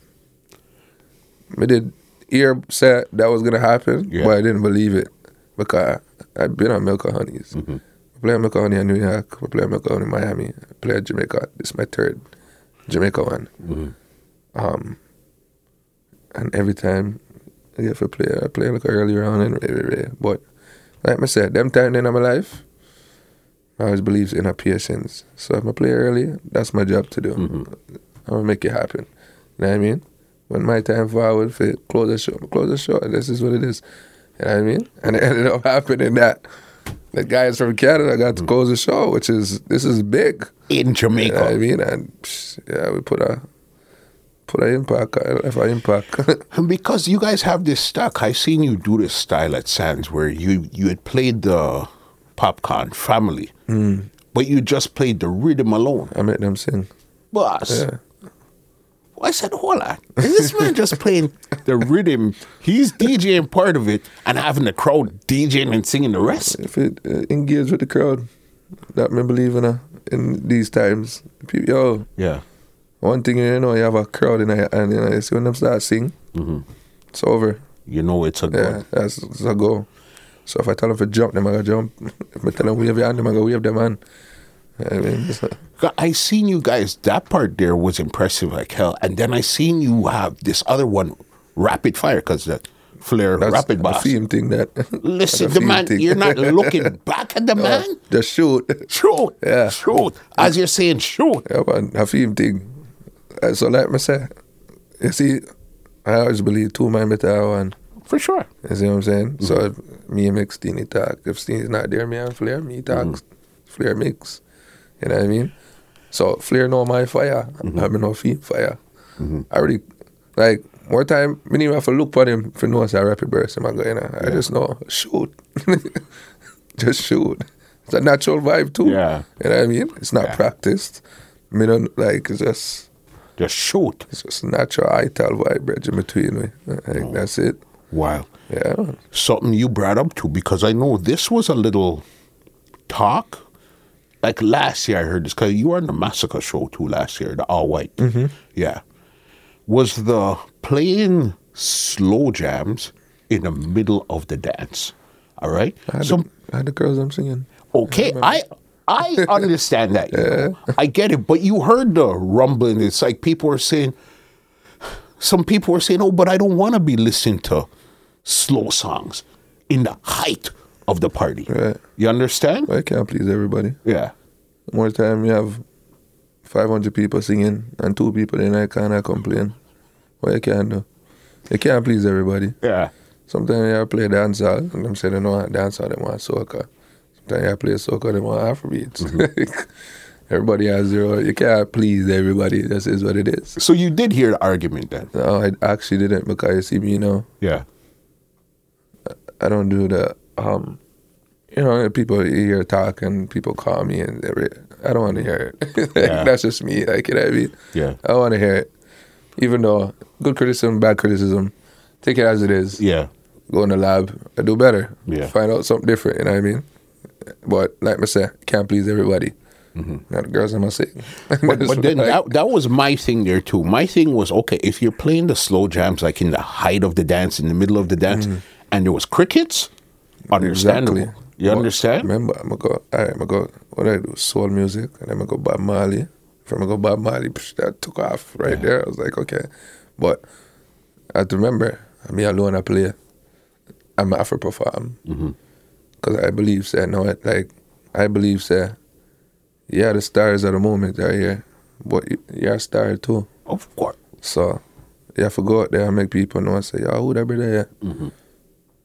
D: we did hear said that was gonna happen,
C: Yeah.
D: but I didn't believe it because I've been on Milk and Honeys.
C: Mm-hmm.
D: We play Milk and Honey in New York. We play Milk and Honey in Miami. I play at Jamaica. This is my third Jamaica one.
C: Mm-hmm.
D: Um, and every time I get for play, I play like earlier on and rah, rah, rah. But like I said, them time in my life, I always believes in a patience. So if I play early, that's my job to do. Mm-hmm. I'm gonna make it happen. You know what I mean? When my time forward for close the show, close the show. This is what it is. You know what I mean? And it ended up happening that the guys from Canada got to mm. close the show, which is this is big.
C: In
D: You
C: Jamaica.
D: know what I mean? And psh, yeah, we put a put impact, uh, left an impact.
C: And because you guys have this stock, I seen you do this style at Sands where you you had played the popcorn family, but you just played the rhythm alone.
D: I made them sing.
C: Boss.
D: Yeah.
C: I said, hold on. Is this man just playing the rhythm? He's DJing part of it and having the crowd DJing and singing the rest.
D: If it uh, engage with the crowd, that me believe in uh, in these times. People, yo,
C: Yeah.
D: One thing you know, you have a crowd in a, and you know, you see when them start sing, mm-hmm. it's over.
C: You know it's a
D: Yeah, that's, that's a go. So if I tell them to jump, them I go jump. If I tell them wave your hand, them I go wave them hand. I mean,
C: I seen you guys. That part there was impressive like hell. And then I seen you have this other one, rapid fire, because the Flare
D: that's
C: rapid boss.
D: theme thing that.
C: Listen, the man,
D: thing.
C: you're not looking back at the man.
D: Just shoot.
C: Shoot,
D: Yeah.
C: shoot. As you're saying, shoot.
D: Yeah, man, theme thing. Uh, so like me say, you see, I always believe two man better than one.
C: For sure.
D: You see what I'm saying? So if me and mix Steenie talk. If Steenie's not there, me and Flare, me talk. Mm-hmm. Flare mix. You know what I mean? So Flare know my fire. Mm-hmm. I mean no feet fire. I already like more time me even have to look for him for know say rapid burst him I go, you know. I just know shoot. just shoot. It's a natural vibe too.
C: Yeah.
D: You know what I mean? It's not
C: Yeah.
D: practiced. Me don't like it's just
C: Just shoot.
D: it's just natural ital vibe bridge in between me. I think that's it.
C: Wow.
D: Yeah.
C: Something you brought up too, because I know this was a little talk. Like last year, I heard this because you were on the Massacre show too last year, the all white. Mm-hmm. Yeah. Was the playing slow jams in the middle of the dance. All right?
D: I had,
C: Some
D: the, I had the girls I'm singing.
C: Okay, I I understand that. you know. I get it, but you heard the rumbling. It's like people are saying. Some people are saying, "Oh, but I don't want to be listening to slow songs in the height of the party."
D: Right.
C: You understand?
D: I can't please everybody.
C: Yeah.
D: More time you have 500 people singing and two people in I cannot complain. What you can do? You can't please everybody.
C: Yeah.
D: Sometimes I play dancehall and them say they don't want dancehall, they want soca. Sometimes you have to play soca, they want Afrobeats. everybody has their own. You can't please everybody. This is what it is.
C: So you did hear the argument then?
D: No, I actually didn't because you see me, you know,
C: Yeah.
D: I don't do the um you know people hear talk and people call me and re- I don't want to hear it. like,
C: Yeah.
D: That's just me. Like, you know what I mean?
C: Yeah.
D: I don't want to hear it. Even though good criticism, bad criticism, take it as it is.
C: Yeah.
D: Go in the lab, I do better.
C: Yeah.
D: Find out something different, you know what I mean? But like I said, can't please everybody. Now the girls, I must say.
C: Mm-hmm. But, but then that, that was my thing there too. My thing was okay, if you're playing the slow jams like in the height of the dance, in the middle of the dance, and there was crickets, understandable.
D: Exactly.
C: You
D: But
C: understand?
D: Remember, I'm gonna go. All right, I'm gonna go. What I do? Soul music, and then I'm gonna go Bob Marley. If I'm gonna go Bob Marley, psh, that took off right there. I was like, okay, but I have to remember, me alone, I play. I'm to perform because I believe, say, no, like I believe, say, yeah, the stars of the moment are here, but you- you're a star too.
C: Of course.
D: So you have to go out there and make people know and say, yo, who that brother here? Mm-hmm.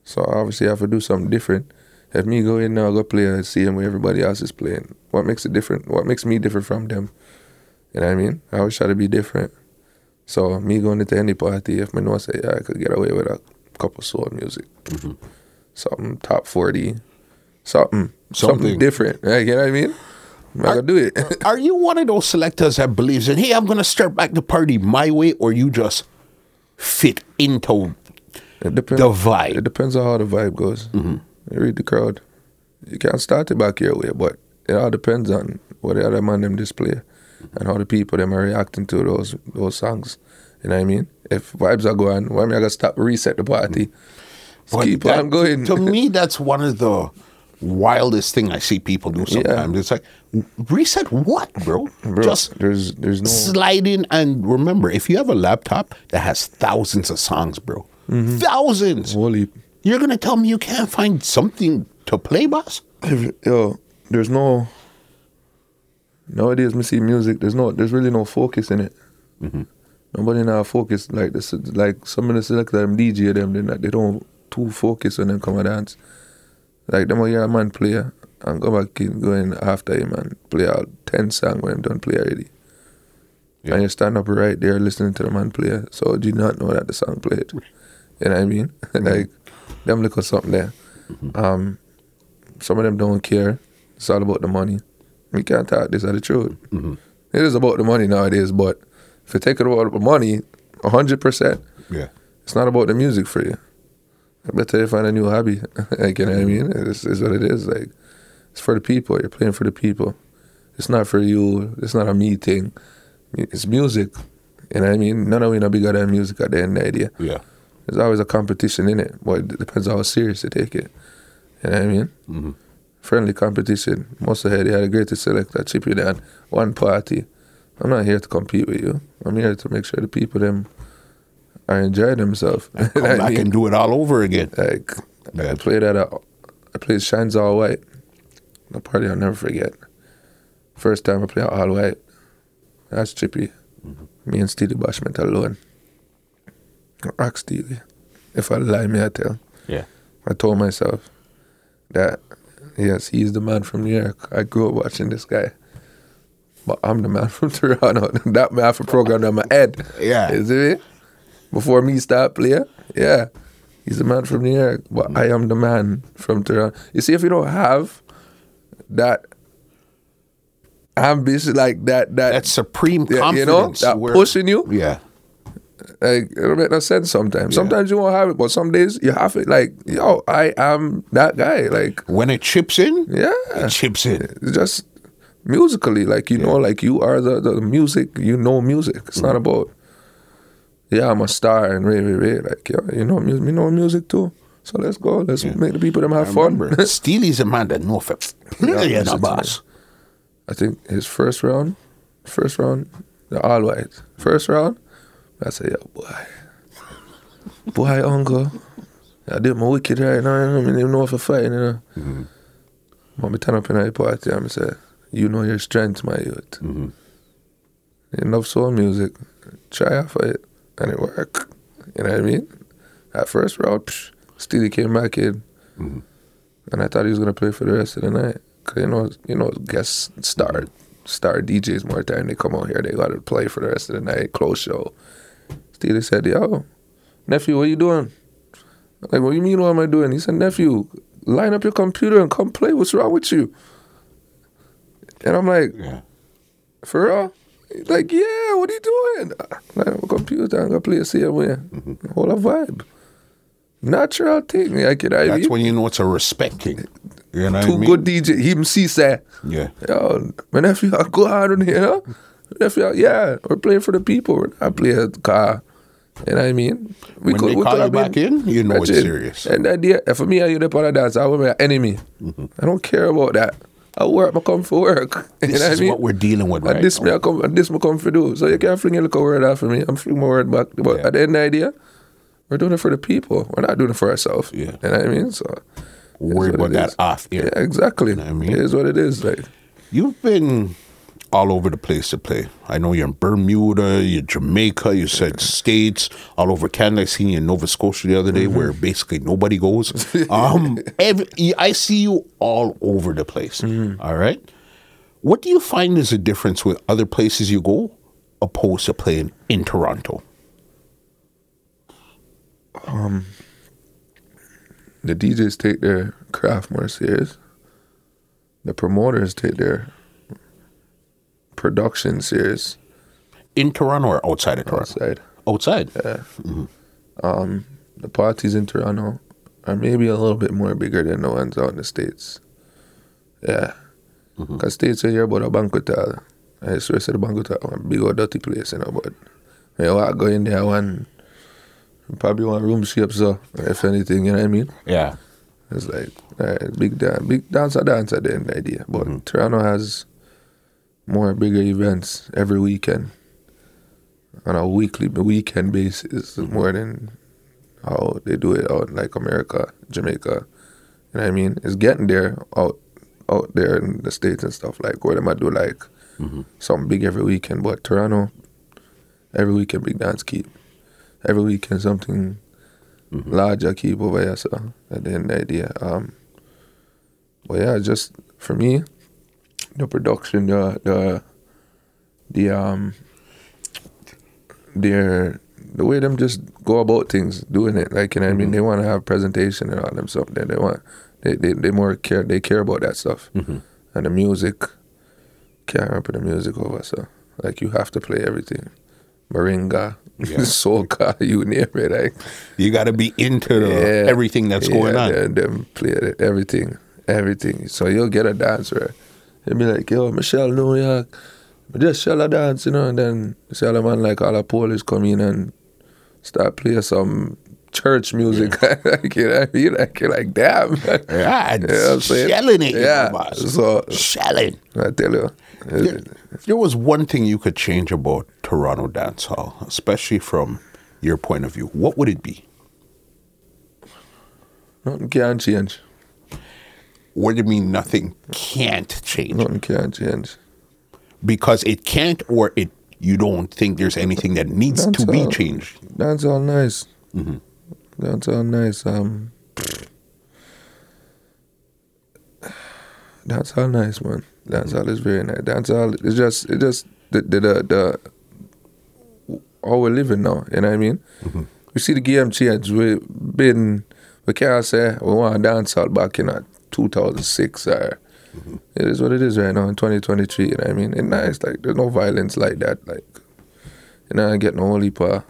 D: So obviously I have to do something different. If me go in now, go play and see him where everybody else is playing. What makes it different? What makes me different from them? You know what I mean? I always try to be different. So me going into any party, if me know say, yeah, I could get away with a couple soul music. Mm-hmm. Something top 40. Something. Something,
C: Something.
D: different. Like, you know what I mean? I'm gonna do it.
C: Are you one of those selectors that believes in, hey, I'm to start back the party my way, or you just fit into
D: It depends.
C: the vibe?
D: It depends on how the vibe goes. Mm-hmm. You read the crowd. You can't start it back your way, but it all depends on what the other man them display and how the people them are reacting to those those songs. You know what I mean? If vibes are going, why me I gotta stop reset the party? Keep
C: that-
D: on going.
C: to me, that's one of the wildest thing I see people do sometimes. It's like, reset what, bro?
D: Bro,
C: Just
D: there's there's no
C: slide in and remember, if you have a laptop that has thousands of songs, bro,
D: Mm-hmm.
C: thousands,
D: holy
C: you're gonna tell me you can't find something to play, boss?
D: yo, there's no nowadays me see music, there's no there's really no focus in it. Nobody now focus like this like some of the selector them DJ them they not, they don't too focus when them come and dance. Like them oh, hear a man play and go back in go in after him and play out ten song when him done play already.
C: Yeah.
D: And you stand up right there listening to the man play. So do you not know that the song played? You know what I mean? Mm-hmm. like them look at something there. Mm-hmm. Um some of them don't care. It's all about the money. We can't talk this are the truth. Mm-hmm. It is about the money nowadays, but if you take it about the money, hundred percent,
C: Yeah.
D: it's not about the music for you. I better you find a new hobby. like you know what I mean? It's, it's what it is. Like it's for the people. You're playing for the people. It's not for you. It's not a me thing. It's music. You know what I mean? None of we know bigger than music at the end of the day.
C: Yeah.
D: There's always a competition in it, but it depends how serious you take it. You know what I mean?
C: Mm-hmm.
D: Friendly competition. Most of the they had the greatest selector, Chippy Don, one party. I'm not here to compete with you. I'm here to make sure the people them are enjoyed themselves. You know
C: Come
D: what I
C: back
D: mean?
C: and do it all over again.
D: Like
C: Yeah.
D: I played at a, I played Shines All White. The party I'll never forget. First time I played All White. That's Chippy. Mm-hmm. Me and Steelie Bashment alone. I asked Steelie. If I lie, me I tell.
C: Yeah.
D: I told myself that yes, he's the man from New York. I grew up watching this guy. But I'm the man from Toronto. that man for program in my head.
C: Yeah.
D: Is it? Before me start playing? Yeah. He's the man from New York. But I am the man from Toronto. You see, if you don't have that ambition like that that
C: That supreme
D: Yeah,
C: confidence.
D: you know, that
C: where-
D: pushing you.
C: Yeah.
D: like it don't make no sense sometimes. Sometimes you won't have it, but some days you have it. Like, yo, I am that guy. Like,
C: When it chips in,
D: yeah,
C: it chips in.
D: it's just musically, like you know, like you are the, the music. You know music. It's
C: Mm-hmm.
D: not about yeah, I'm a star and Ray Ray Ray. Like, yeah, you know, music. We know music too. So let's go. Let's make the people them have fun.
C: Remember, Steelie's a man that know for
D: Yeah,
C: yeah,
D: listen
C: boss.
D: I think his first round, first round, the all white. First round, I say, yo, boy. Boy, uncle. I did my wicked right now, I don't even know if I fighting, you know.
C: Mm-hmm.
D: But me turn up in a party and I say, you know your strength, my youth.
C: Mm-hmm.
D: You love soul music, try out for it. And it worked. You know what I mean? That first round, psh, Steelie came back in.
C: Mm-hmm.
D: And I thought he was gonna play for the rest of the night. Cause you know, you know, guest star, star DJs more time they come out here, they gotta play for the rest of the night, close show. Steelie said, "Yo, nephew, what you doing?" I'm like, what do you mean? What am I doing? He said, "Nephew, line up your computer and come play. What's wrong with you?" And I'm like,
C: Yeah.
D: for real? Like, yeah, what are you doing? Like, I'm a computer, I'm gonna play a same way. Mm-hmm. Whole a vibe. Natural thing. Like, you know what I
C: That's
D: mean?
C: when you know it's a respect thing. You know
D: Two
C: I mean?
D: good DJ, him see say,
C: Yeah.
D: yo, my nephew, I go hard on here? My nephew, yeah, we're playing for the people. I play a car. You know what I mean? We
C: When they call
D: could
C: you back in, you know it's serious.
D: And the idea, for me, I you the part of dance, I will be an enemy. Mm-hmm. I don't care about that. I work, I come for work. you
C: This
D: know what
C: is
D: I mean?
C: what we're dealing with
D: And
C: right
D: this
C: now.
D: me I come and this me come for do. So you can't fling your little word for me. I'm flinging my word back. But
C: Yeah.
D: at the end of the idea, we're doing it for the people. We're not doing it for ourselves.
C: Yeah.
D: You know what I mean? So what
C: about that off
D: yeah,
C: air.
D: exactly.
C: know what I mean?
D: It is what it is. Like
C: You've been all over the place to play. I know you're in Bermuda, you're Jamaica, you said States, all over Canada. I seen you in Nova Scotia the other day
D: Mm-hmm.
C: where basically nobody goes. Um, every, I see you all over the place.
D: Mm-hmm.
C: all right. What do you find is the difference with other places you go opposed to playing in Toronto?
D: the DJs take their craft more serious. The promoters take their production series
C: In Toronto or outside of Toronto?
D: outside.
C: Outside. Yeah.
D: Um, the parties in Toronto are maybe a little bit more bigger than the ones out in the States. Yeah. Mm-hmm. Because States, you here about a banquet hall. I swear to the banquet hall, one big old dirty place, you know, but you walk, go in there, one, probably one room shape, so, if anything, you know what I mean?
C: Yeah.
D: It's like, alright, big dance, big dance, a dance at the end of the idea. But mm-hmm. Toronto has more bigger events every weekend on a weekly, weekend basis more than how they do it out in like America, Jamaica. You know what I mean? It's getting there out out there in the States and stuff like where they might do like something big every weekend. But Toronto, every weekend big dance keep. Every weekend something larger keep over here, so at the end of the idea. Um but yeah, just for me, the production, the the the um their the way them just go about things, doing it. Like you know what I mean? They wanna have presentation and all them stuff. They they want they, they, they more care they care about that stuff. And the music can't remember the music over, so like you have to play everything. Moringa, soca, you name it, like
C: You got to be into the,
D: yeah.
C: everything that's going on.
D: Them, them play everything, everything. So you'll get a dancer. He'll be like, yo, Michelle New York, just shall I dance, you know, and then shall a man like all the police come in and start playing some church music. like, you know what I mean? Like, you're like, damn.
C: Yeah,
D: You know what I'm saying?
C: shelling it,
D: Yeah. So,
C: Shelling.
D: I tell you.
C: There, there was one thing you could change about Toronto dance hall, especially from your point of view. What would it be?
D: Nothing can change.
C: What do you mean nothing can't change?
D: Nothing can't change.
C: Because it can't, or it you don't think there's anything that needs to be changed.
D: That's all nice. That's all nice. Um, that's all nice, man. That's all is very nice. That's all. It's just, it just the the the, the how we're living now. You know what I mean? We see the game change. We've been we can't say we want to dance all back in uh, 2006 or. Uh, it is what it is right now in 2023. You know what I mean? It's nice. Like there's no violence like that. Like you know, I get no only pa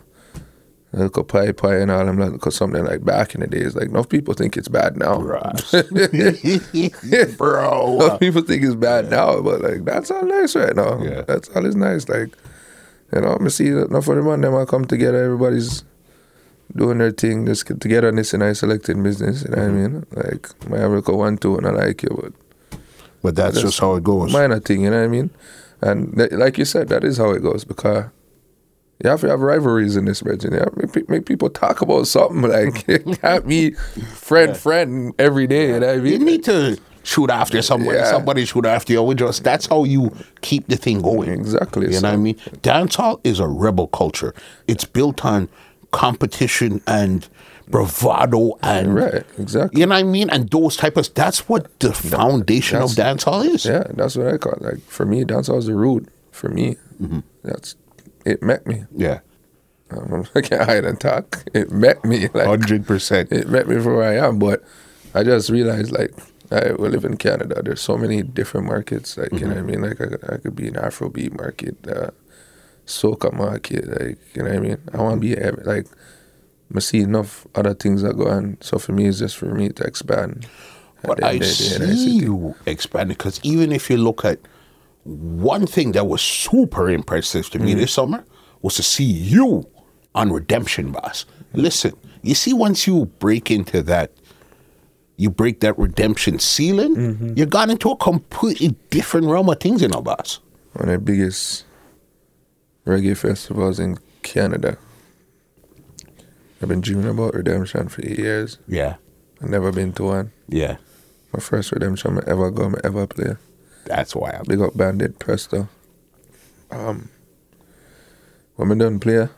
D: like a pie pie and all them like cause something like back in the days. Like enough people think it's bad now.
C: Bro.
D: Enough people think it's bad now, but like that's all nice right now.
C: Yeah.
D: That's all is nice. Like you know, I'm see enough of the man them all come together, everybody's doing their thing, just get together in this and I selected business, you know what I mm-hmm. mean? Like my America one two and I like it, but
C: But that's, just how it goes.
D: minor thing, you know what I mean? And th- like you said, that is how it goes because you have to have rivalries in this region. You have to make, make people talk about something like it can't be friend friend every day. You know what I
C: You
D: mean?
C: need to shoot after somebody.
D: Yeah.
C: Somebody shoot after you. We just that's how you keep the thing going.
D: Exactly,
C: You know what I mean? Dancehall is a rebel culture. It's built on competition and bravado and
D: Right, exactly.
C: You know what I mean? And those type of that's what the foundation of dancehall is.
D: Yeah, that's what I call it. Like for me, dancehall is the root. For me,
C: Mm-hmm.
D: that's it. Met me.
C: Yeah.
D: Um, I can't hide and talk. It met me. Like
C: Hundred percent.
D: it met me for where I am. But I just realized, like, I we live in Canada. There's so many different markets. Like you know
C: Mm-hmm.
D: what I mean. Like I, I could be an Afrobeat market, uh, soca market. Like you know what I mean. I want to be ev- like. I see enough other things that go on. So for me, it's just for me to expand.
C: But I see you expanding because even if you look at one thing that was super impressive to
D: Mm.
C: me this summer was to see you on Redemption Boss. Listen, you see, once you break into that, you break that redemption ceiling,
D: Mm-hmm.
C: you got into a completely different realm of things, you know, boss.
D: one of the biggest reggae festivals in Canada. I've been dreaming about Redemption for eight years.
C: Yeah,
D: I've never been to one.
C: yeah,
D: My first Redemption I ever go, I ever play.
C: that's wild.
D: Big up Bandit Presto. Um, when I done play,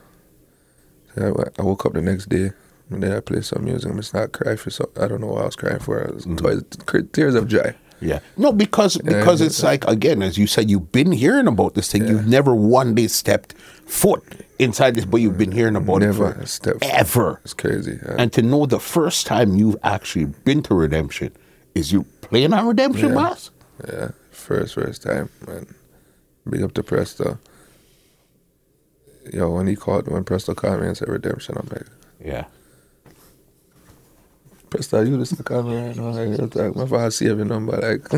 D: I, I woke up the next day and then I play some music. I'm just not crying for so I don't know what I was crying for. It was toys- tears of joy.
C: Yeah. No, because because it's like again, as you said, you've been hearing about this thing. You've never one day stepped foot inside this, but you've been hearing about
D: Never
C: it for ever.
D: It's crazy. yeah.
C: And to know the first time you've actually been to Redemption is you playing on Redemption,
D: Yeah.
C: boss.
D: Yeah, first, first time, man. Big up to Presto. Yo, when he called, when Presto called me and said redemption, I'm like,
C: Yeah.
D: Presto, you listen to call me right now. Like, real talk. my father saved your number. Like,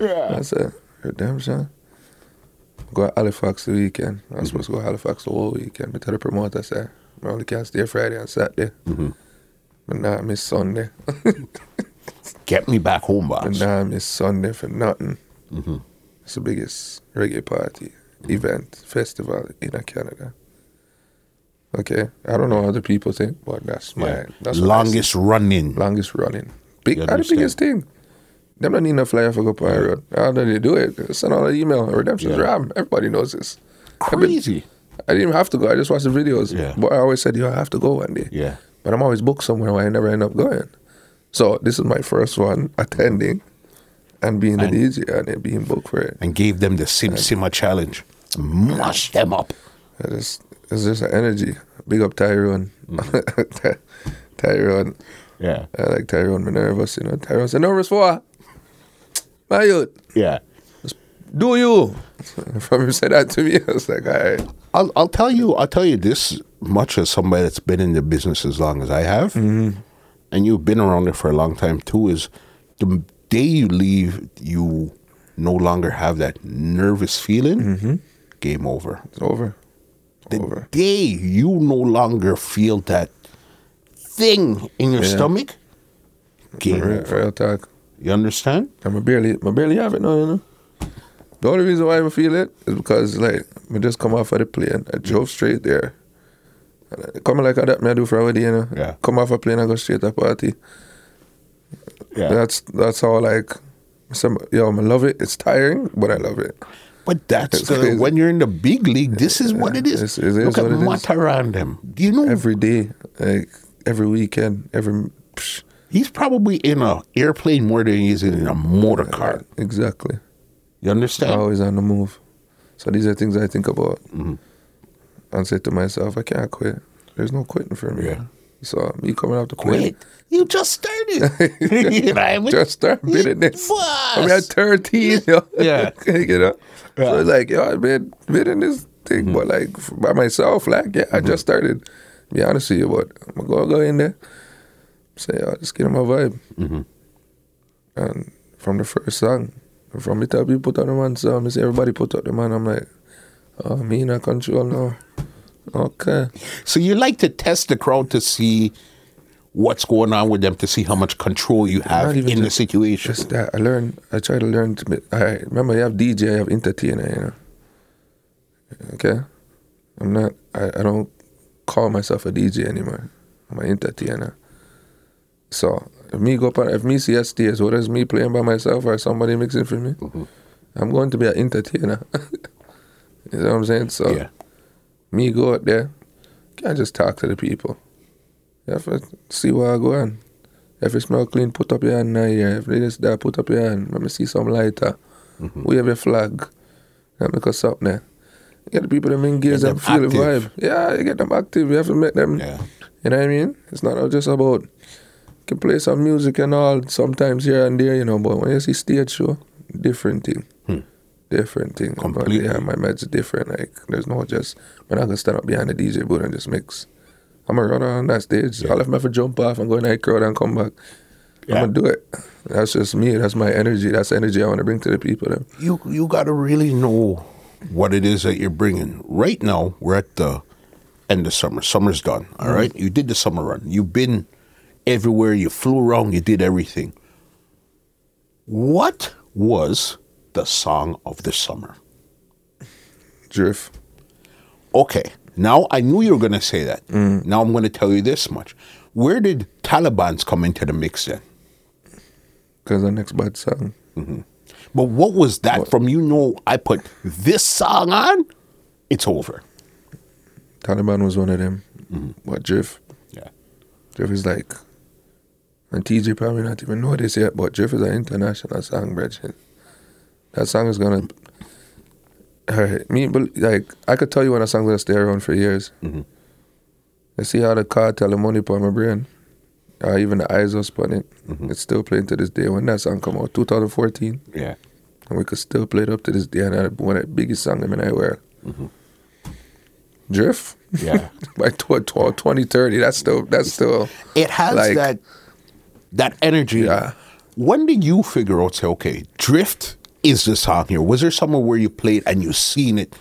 D: I said, redemption? Go to Halifax the weekend. I was mm-hmm. supposed to go to Halifax the whole weekend. But tell the promoter, say, I only can stay Friday and Saturday. But now I miss Sunday.
C: Get me back home,
D: But
C: boss.
D: now I miss Sunday for nothing. Mm-hmm. It's the biggest reggae party, mm-hmm. event, festival in Canada. Okay, I don't know how other people think, but that's my
C: Yeah.
D: that's
C: Longest running.
D: longest running. Big, are the biggest thing. Them don't need no flyer for go the road. How do they do it? Send out an email. Redemption's
C: Yeah.
D: Ram. Everybody knows this.
C: Crazy.
D: I didn't even have to go. I just watched the videos.
C: Yeah.
D: But I always said, yo, I have to go one day.
C: Yeah.
D: But I'm always booked somewhere where I never end up going. So this is my first one attending and being the
C: And-
D: DJ and being booked for it.
C: And gave them the Sim Simma challenge. Mush them up.
D: It's just, it's just an energy. Big up Tyrone.
C: Mm-hmm.
D: Tyrone.
C: Yeah.
D: I like Tyrone. I'm you know. Tyrone said, nervous for what? My youth,
C: Yeah.
D: do you? From him said that to me, I was like, all right.
C: I'll I'll tell you I'll tell you this much as somebody that's been in the business as long as I have,
D: Mm-hmm.
C: and you've been around it for a long time too. Is the day you leave, you no longer have that nervous feeling. Game over.
D: It's over.
C: The
D: over.
C: day you no longer feel that thing in your
D: Yeah.
C: stomach, game
D: Real,
C: over.
D: real talk.
C: You understand?
D: I'm a barely, I'm barely have it now, you know. The only reason why I feel it is because, like, I just come off of the plane. I drove straight there. And come like I- Coming like that, me I do for a day, you know.
C: Yeah.
D: Come off a plane, I go straight to a party.
C: Yeah.
D: That's that's all. Like, some yo, I love it. It's tiring, but I love it.
C: But that's
D: It's
C: the,
D: crazy.
C: when you're in the big league. This is what it is.
D: It's- it is
C: Look at
D: it is.
C: Matterhorn Do you know
D: Every day, like every weekend, every. Psh,
C: he's probably in a airplane more than he's in a motor car.
D: Exactly.
C: You understand?
D: Always on the move. So these are things I think about
C: Mm-hmm.
D: and say to myself, I can't quit. There's no quitting for me.
C: Yeah.
D: So me coming out to quit.
C: You just started. you know, I
D: Just start bidding this. I mean, at
C: Boss.
D: 13, yo.
C: Yeah.
D: you know?
C: Yeah.
D: So it's like, yo, I've been bidding this thing, but hmm. like by myself, like, yeah, I just hmm. started. Be honest with you, but I'm going to go in there, say, yo, just get in my vibe. Mm-hmm. And from the first song, from the time you put out the man song, I say, everybody put out the man. I'm like, oh, me in a control now. Okay.
C: So you like to test the crowd to see what's going on with them, to see how much control you have in the situation.
D: Just that I learn. I try to learn to be. I remember you have DJ, I have entertainer. You know. Okay. I'm not. I, I don't call myself a DJ anymore. I'm an entertainer. So if me go if me see a stage, whether it's me playing by myself or somebody mixing for me, mm-hmm. I'm going to be an entertainer. you know what I'm saying? So
C: yeah.
D: Me go out there, can't just talk to the people. You have to see what I go on. If it smell clean, put up your hand now here. If it is there, put up your hand. Let me see some lighter. Wave your flag. Let me go something there. You get the people that engage and feel the vibe. Yeah, you get them active. You have to make them
C: Yeah.
D: you know what I mean? It's not just about can play some music and all sometimes here and there, you know. But when you see stage show, different thing, different thing.
C: Completely.
D: yeah, my meds are different. Like there's no just I'm not gonna stand up behind the DJ booth and just mix. I'm gonna run on that stage. I'll have to jump off and go in that crowd and come back.
C: Yeah.
D: I'm gonna do it. That's just me. That's my energy. That's the energy I want to bring to the people. Then.
C: you you got to really know what it is that you're bringing. Right now, we're at the end of summer. Summer's done. All right, mm-hmm. you did the summer run. You've been everywhere. You flew around. You did everything. What was the song of the summer?
D: Drift.
C: Okay, now I knew you were going to say that. Mm. Now I'm going to tell you this much. Where did Taliban's come into the mix then?
D: Cause the next bad song. Mm-hmm.
C: But what was that from? You know, I put this song on. It's over.
D: Taliban was one of them. Mm-hmm. What Drift.
C: Yeah.
D: Drift is like, and TJ probably not even know this yet, but Drift is an international song, Bridget. That song is gonna hurt me. But like, I could tell you when a song's gonna stay around for years. Mm-hmm. You see how the cartel and money put my brain, or even the eyes was on it. It's still playing to this day. When that song come out, 2014,
C: Yeah.
D: and we could still play it up to this day. And one of the biggest songs in the world. Mm-hmm. Drift.
C: Yeah.
D: by tw- tw- 2030 that's still that's still
C: It has
D: Like-
C: that that energy.
D: Yeah.
C: When did you figure out, say, okay, Drift is the song here? Was there somewhere where you played and you seen it?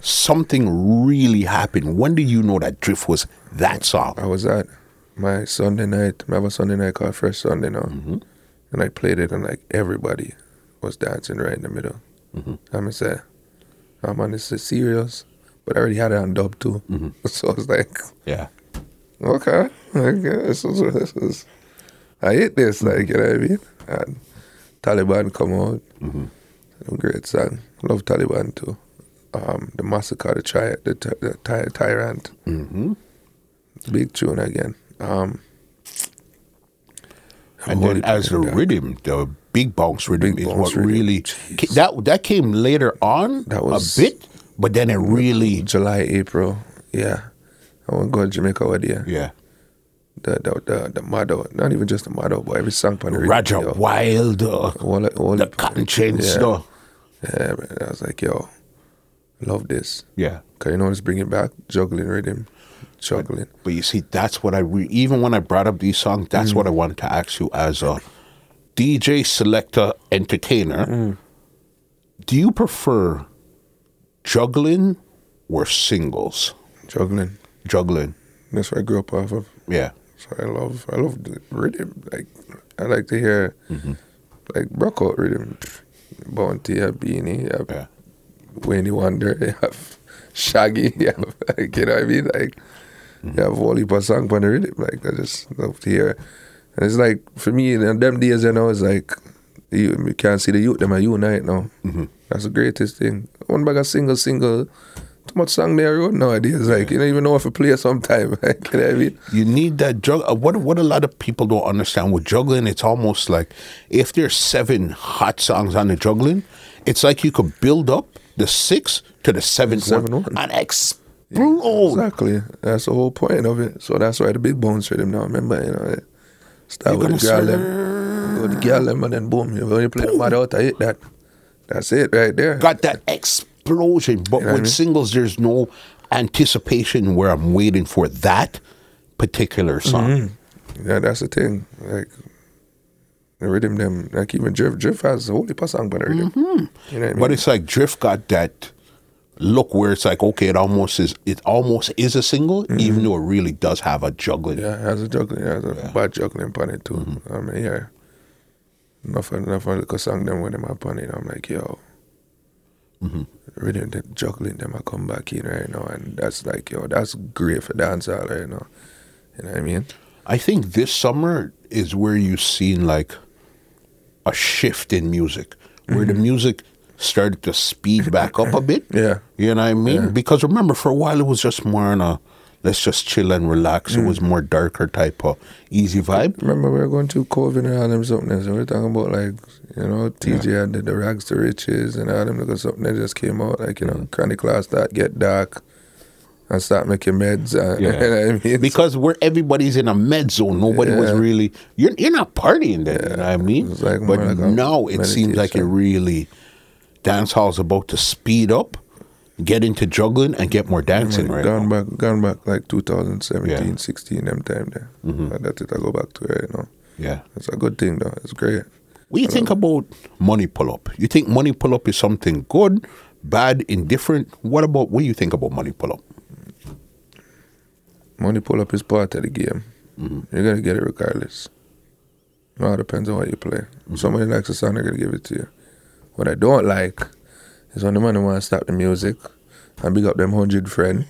C: Something really happened. When did you know that Drift was that song?
D: i was at my sunday night I have a sunday night called fresh sunday now mm-hmm. and i played it and like everybody was dancing right in the middle mm-hmm. i'm say oh man this is serious but i already had it on dub too mm-hmm. so i was like
C: Yeah.
D: okay like, yeah, this is this is i hate this like you know what i mean and taliban come out great song love taliban too um, the massacre, the, tri- the, ty- the ty- tyrant,
C: Mm-hmm.
D: big tune again. Um,
C: And then as the
D: fucking
C: rhythm, the big bounce rhythm
D: Big
C: is
D: bounce
C: what
D: rhythm.
C: really
D: Jeez.
C: that that came later on
D: That was-
C: a bit, but then it really
D: July, April, yeah. I want to go to Jamaica with you.
C: yeah.
D: The, the, the, the motto, not even just the motto, but every song on the radio.
C: Roger
D: yo.
C: Wild,
D: All, all
C: the cotton chain
D: yeah. Yeah, man. I was like, yo, love this.
C: Yeah.
D: Because you know what's bringing back? Juggling rhythm. Juggling.
C: But you see, that's what I re- even when I brought up these songs, that's
D: Mm.
C: what I wanted to ask you as a DJ selector entertainer.
D: Mm.
C: Do you prefer juggling or singles?
D: Juggling.
C: Juggling,
D: That's what I grew up off of.
C: yeah,
D: So I love, I love the rhythm. Like, I like to hear,
C: Mm-hmm.
D: like, rock out rhythm. Bounty, you have Beenie, you have
C: yeah.
D: Wayne Wonder, you have Shaggy, you have, like, you know what I mean? Like, you have all song on the rhythm. Like, I just love to hear. And it's like, for me, in them days, you know, it's like, you, you can't see the youth, them are unite now. That's the greatest thing. One bag of single, single, much song there road nowadays. Like, you don't even know if to play sometime. You know I mean?
C: You need that jug. uh, What what a lot of people don't understand with juggling, it's almost like if there's seven hot songs on the juggling, it's like you could build up the six to the seventh
D: Seven
C: one,
D: one.
C: and explode.
D: Exactly. That's the whole point of it. So that's why the big bones for them now. Remember, you know, start
C: You're
D: with the girl them, with the girl them, and then boom, you when you play the mad out, I hit that. That's it right there.
C: got that explosion. But
D: You know what I
C: with
D: mean?
C: singles, there's no anticipation where I'm waiting for that particular song.
D: Mm-hmm. Yeah, that's the thing. Like the rhythm, them like even Drift. Drift has a whole heap of song by the rhythm. You know what I mean?
C: But it's like Drift got that look where it's like, okay, it almost is it almost is a single, even though it really does have a juggling.
D: Mm-hmm. yeah, it has a juggling, it has a bad juggling on it too.
C: Mm-hmm.
D: I mean, yeah. Enough, enough of little song them when them up on it. I'm like, yo,
C: Mm-hmm.
D: Rhythm, the juggling them, I come back in right now, and that's like, yo, that's great for dancehall right now. You know what I mean?
C: I think this summer is where you've seen like a shift in music, where the music started to speed back up a bit.
D: Mm-hmm. Yeah.
C: You know what I mean? Because remember, for a while it was just more on a let's just chill and relax. It was more darker type of easy vibe.
D: Remember, we were going to COVID and all them something. And we were talking about, like, you know, TJ had the, the rags to riches and all them little something that just came out. Like, you know, Chronic Class that get dark. and start making meds. Uh,
C: Yeah.
D: you know I mean?
C: Because where everybody's in a med zone, nobody was really you're you're not partying then, you know what I mean?
D: Like
C: but
D: like
C: now it seems like it really dance hall's about to speed up, get into juggling and get more dancing right
D: gone
C: now.
D: back, gone back like 2017,
C: Yeah. Mm-hmm.
D: 16, them time there. And that's it. I go back to it. You know,
C: Yeah.
D: it's a good thing though. It's great.
C: What do you think about money pull up? You think money pull up is something good, bad, indifferent? What about what do you think about money pull up?
D: Money pull up is part of the game.
C: Mm-hmm.
D: You're gonna get it regardless. It all depends on what you play.
C: Mm-hmm.
D: Somebody likes a song, they're gonna give it to you. What I don't like is when the man want to stop the music and big up them hundred friend.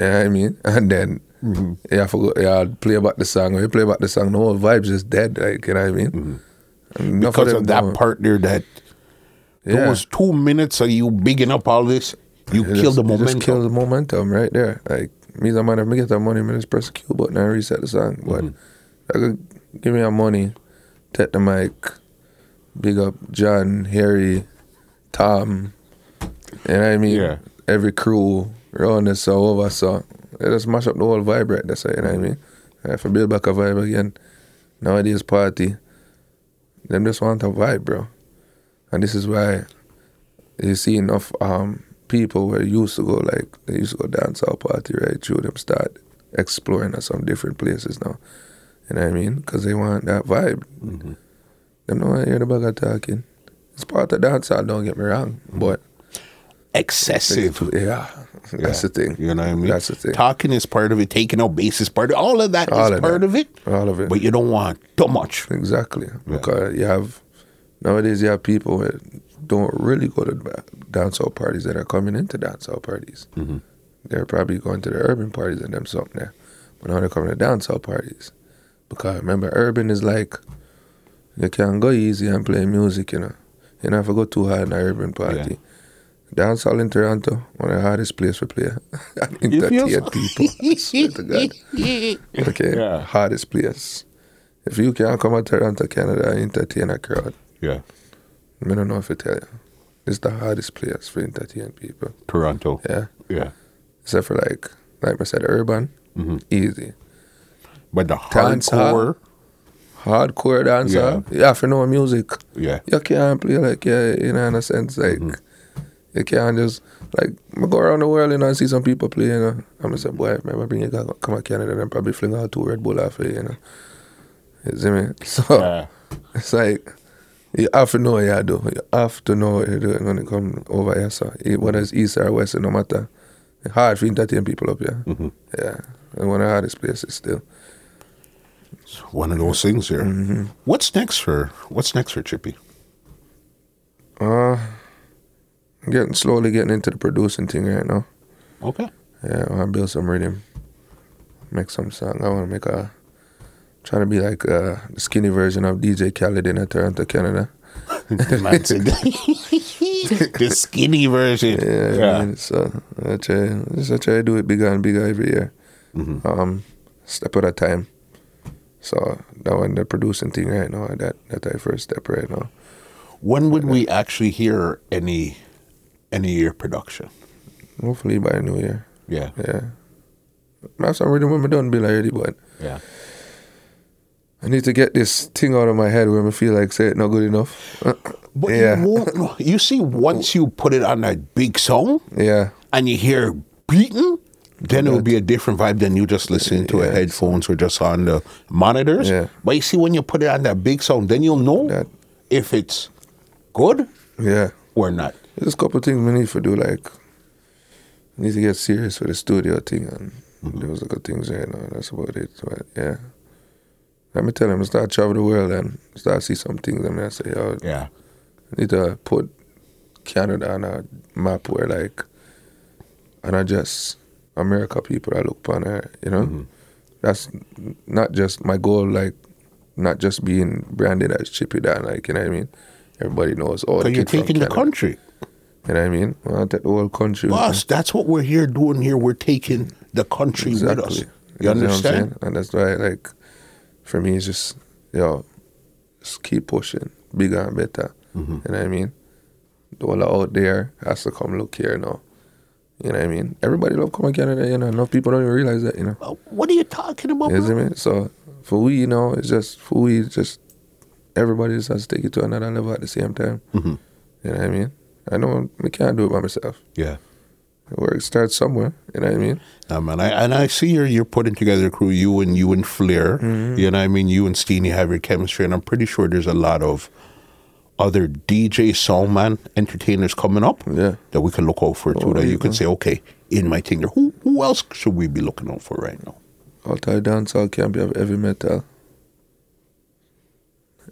D: You know what I mean? And then
C: Mm-hmm.
D: have to go, play about the song. When you play about the song, the whole vibe's is dead. Like you know what I mean?
C: Mm-hmm. Because
D: them
C: of that part there that
D: Yeah.
C: those two minutes of you bigging up all this, you
D: You
C: kill
D: just-
C: the momentum.
D: Just kill the momentum right there. Like me, the man, if me get that money, me just press the Q button and reset the song. But
C: Mm-hmm.
D: I could give me that money, take the mic, big up John, Harry, Tom, you know what I mean?
C: Yeah.
D: Every crew around this so over so it just mash up the whole vibe right there, you know what I mean? I have build back a vibe again. Nowadays party, them just want a vibe, bro. And this is why you see enough um, people where used to go like they used to go dance out party right through them start exploring at some different places now. You know what I mean? Because they want that vibe.
C: Mm-hmm.
D: Them don't want to hear the bugger talking. It's part of dance hall, don't get me wrong. But
C: Excessive.
D: yeah, that's the thing.
C: You know what I mean?
D: That's the thing.
C: Talking is part of it, taking out bass is part of it. All of that is
D: All of
C: part
D: that.
C: of it.
D: All of it.
C: But you don't want too much.
D: Exactly. Because you have nowadays you have people that don't really go to dancehall parties that are coming into dancehall parties.
C: Mm-hmm.
D: They're probably going to the urban parties and them something there. But now they're coming to dancehall parties. Because remember urban is like you can go easy and play music, you know. You don't have to go too hard in an urban party. Dancehall in Toronto, one of the hardest place to play. and
C: You feel
D: entertain
C: so?
D: people. I swear to God. Okay.
C: Yeah.
D: Hardest place. If you can't come to Toronto, Canada and entertain a crowd,
C: Yeah.
D: I don't know if I tell you. It's the hardest place for entertain people.
C: Toronto.
D: Yeah.
C: Yeah.
D: Except for like like I said, urban,
C: Mm-hmm.
D: easy.
C: But the
D: Dance hall?
C: hardcore.
D: Hardcore dancer, you have to know music.
C: Yeah.
D: You can't play like yeah, you know, in a sense, like
C: Mm-hmm.
D: you can't just like I go around the world you know, and see some people play, you know. I'm gonna say, boy, remember bring you come to Canada and probably fling out two Red Bull after you, you know. You see me? So
C: Yeah.
D: it's like you have to know what you do. You have to know what you're doing when you come over here. So whether it's east or west, no matter. It's hard for you to entertain people up here.
C: Mm-hmm.
D: Yeah. And one of the hardest places still.
C: It's one of those things here.
D: Mm-hmm.
C: What's next for What's next for Chippy?
D: Uh I'm getting slowly getting into the producing thing right now.
C: Okay.
D: Yeah, I want to build some rhythm, make some song. I want to make a, trying to be like uh, the skinny version of DJ Khaled in Toronto, Canada.
C: The skinny version.
D: Yeah, I mean, so I try, I try to do it bigger and bigger every year.
C: Mm-hmm.
D: Um, step at a time. So that one, the producing thing right now, that that I first step right now.
C: When would we actually hear any any your production?
D: Hopefully by New Year.
C: Yeah.
D: Yeah. Some rhythm when I done Bill already, but
C: Yeah.
D: I need to get this thing out of my head where I feel like say it not good enough.
C: But
D: yeah,
C: you. You see, once you put it on that big song
D: yeah.
C: and you hear beating, then it will be a different vibe than you just listening to
D: Yeah.
C: headphones or just on the monitors.
D: Yeah.
C: But you see, when you put it on that big sound, then you'll know
D: That-
C: if it's good
D: Yeah.
C: or not.
D: There's a couple things we need to do, like I need to get serious with the studio thing and
C: Mm-hmm.
D: those are good things right now. That's about it. But yeah. Let me tell him, start travel the world and start see some things. I mean, I say, yo,
C: Yeah.
D: I need to put Canada on a map where, like, and I just America people I look upon her, you know?
C: Mm-hmm.
D: That's not just my goal, like, not just being branded as Chippy Don, like, you know what I mean? Everybody knows, oh, the
C: you're taking the country.
D: You know what I mean? I want to take the whole country.
C: Boss, that's what we're here doing here. We're taking the country with us. You
D: know what I'm
C: understand?
D: And that's why, like, for me, it's just, yo, just keep pushing, bigger and better.
C: Mm-hmm.
D: You know what I mean? The whole out there has to come look here now. You know what I mean? Everybody love come to Canada, you know. Enough people don't even realize that, you know.
C: Uh, What are you talking about?
D: Isn't
C: bro?
D: me? So for we, you know, it's just for we, it's just everybody just has to take it to another level at the same time.
C: Mhm.
D: You know what I mean? I know I can't do it by myself.
C: Yeah.
D: Work starts somewhere. You know what I mean?
C: Um, and I and I see you're you're putting together a crew. You and you and Flare.
D: Mm-hmm.
C: You know, what I mean, you and Steenie have your chemistry, and I'm pretty sure there's a lot of other DJ, songman, entertainers coming up.
D: Yeah.
C: that we can look out for too.
D: Oh,
C: that you can
D: go.
C: say, okay, in my thing there. Who who else should we be looking out for right now?
D: Altai dancehall camp, you of heavy metal.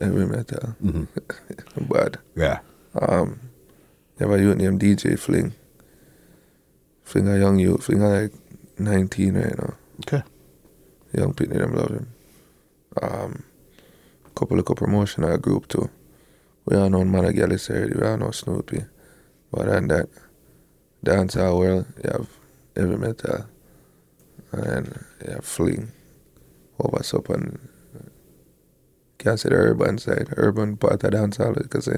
D: Heavy metal. Bad.
C: Yeah.
D: Um, you have a youth named DJ Fling. Fling a young youth. Fling a like 19 right now.
C: Okay.
D: Young people, them love him. Um, couple of co-promotional group too. We all know Mana Gallus already. We all know Snoopy. But than that, dancehall world, you have heavy metal. And you have Fling. Over up on can't say the urban side, urban part of dancehall, you can say,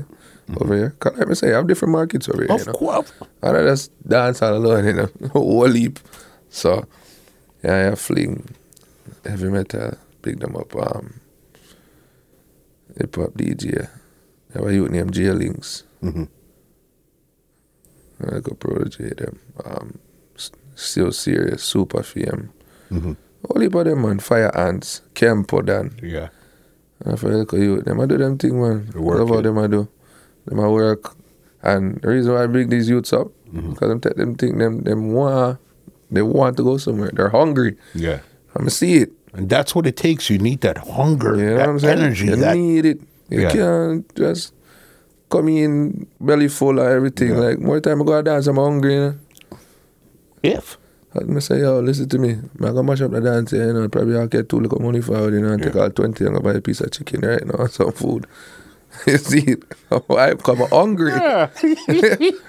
D: over here. Cause like I say, I have different markets over here,
C: Of
D: you know.
C: course.
D: And I just dance all alone, you know, whole heap. So, yeah, I fling heavy metal, pick them up. Um, hip hop DJ. I have a youth named J Links.
C: hmm
D: I go protege them. Um, still serious, super fame.
C: hmm
D: All of them, man. Fire ants, Kempo Dan.
C: Yeah.
D: For look at you, them I do them thing, man. Love how them I do. Them I work. And the reason why I bring these youths up,
C: Mm-hmm.
D: because them take them think them them want they want to go somewhere. They're hungry.
C: Yeah.
D: I'm gonna see it.
C: And that's what it takes. You need that hunger,
D: You know
C: that
D: what I'm saying?
C: energy,
D: you
C: that
D: need it. You
C: Yeah.
D: can't just come in belly full of everything.
C: Yeah.
D: Like more time I go dance, I'm hungry, you know.
C: if.
D: And I say, yo, listen to me. I go mash up the dance, you know, probably I'll get two little money for it, you know, and take
C: Yeah.
D: all 20 and go buy a piece of chicken right now and some food. You see? I come hungry.
C: Yeah.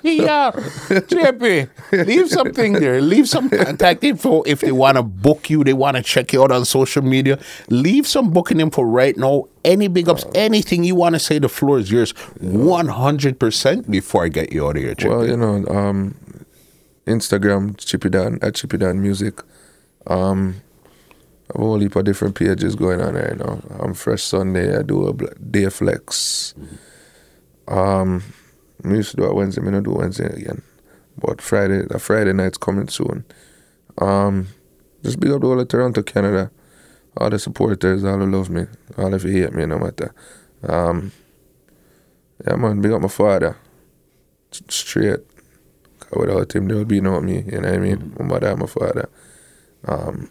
C: yeah. JP, leave something there. Leave some contact info if they want to book you, they want to check you out on social media. Leave some booking info right now. Any big ups, anything you want to say, the floor is yours 100% before I get you out of here, JP.
D: Well, you know, um, Instagram, Chippy Don, at Chippy Don Music. Um, I have a whole heap of different pages going on right now. Um, Fresh Sunday, I do a day flex. Um, I used to do it Wednesday, I'm do Wednesday again. But Friday, the Friday night's coming soon. Um, just big up the whole of Toronto, Canada. All the supporters, all who love me, all if you hate me, no matter. Um, yeah, man, big up my father. Straight. 'Cause without him, there would be no me, you know what I mean? My mother and my father. Um,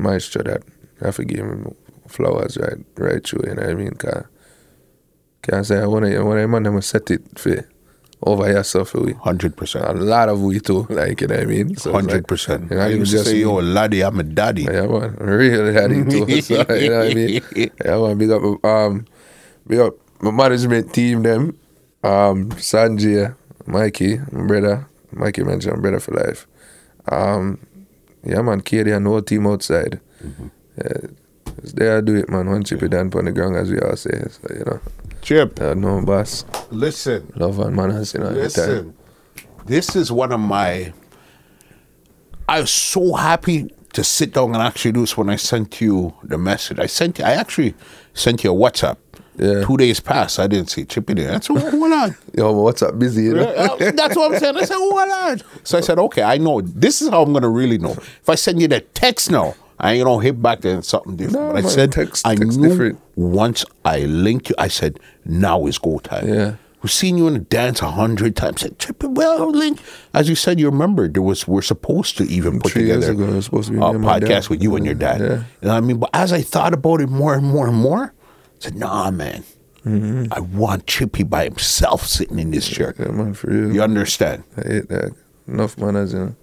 D: maestro that. I have to give him flowers right, right through, you know what I mean? Cause can't say I want to, when I man, I'm set it for over yourself for we.
C: 100%.
D: A lot of we too, like, you know what I mean? So
C: Hundred
D: like,
C: percent.
D: you know,
C: I
D: you
C: used to
D: just
C: say, "Yo, laddie, I'm a daddy."
D: yeah, man. Real daddy too. So, you know what I mean? Yeah, man. Big up, um, big up my management team, them. Um, Sanjay, Mikey, my brother. Mikey mentioned brother for life. Um, yeah, man. Katie and whole team outside. Yeah, it's there I do it, man. One chip it down on the ground, as we all say. So, you know,
C: Chip,
D: uh, no boss.
C: listen.
D: Love and manners, you know.
C: Listen, this is one of my. I was so happy to sit down and actually do this when I sent you the message. I sent you. I actually sent you a WhatsApp.
D: Yeah.
C: Two days passed. I didn't see Chippy there. That's what hold on.
D: Yo, what's up? Busy, you know?
C: That's what I'm saying. I said, hold on. So I said, okay, I know. This is how I'm gonna really know. If I send you the text now, I ain't gonna hit back then something different.
D: No,
C: but I said,
D: text-
C: I
D: text
C: knew
D: different.
C: once I linked you, I said, now is go time.
D: Yeah.
C: We've seen you in the dance a hundred times. I said, Trippy, well, Link. As you said, you remember there was we're supposed to even put
D: Three
C: together
D: ago, it was supposed to
C: a
D: and
C: podcast with you and your dad.
D: Yeah.
C: You know what I mean? But as I thought about it more and more and more, said, nah, man.
D: Mm-hmm.
C: I want Chippy by himself sitting in this chair.
D: Yeah, man, for real.
C: You understand?
D: I hate that. Enough manners, you know.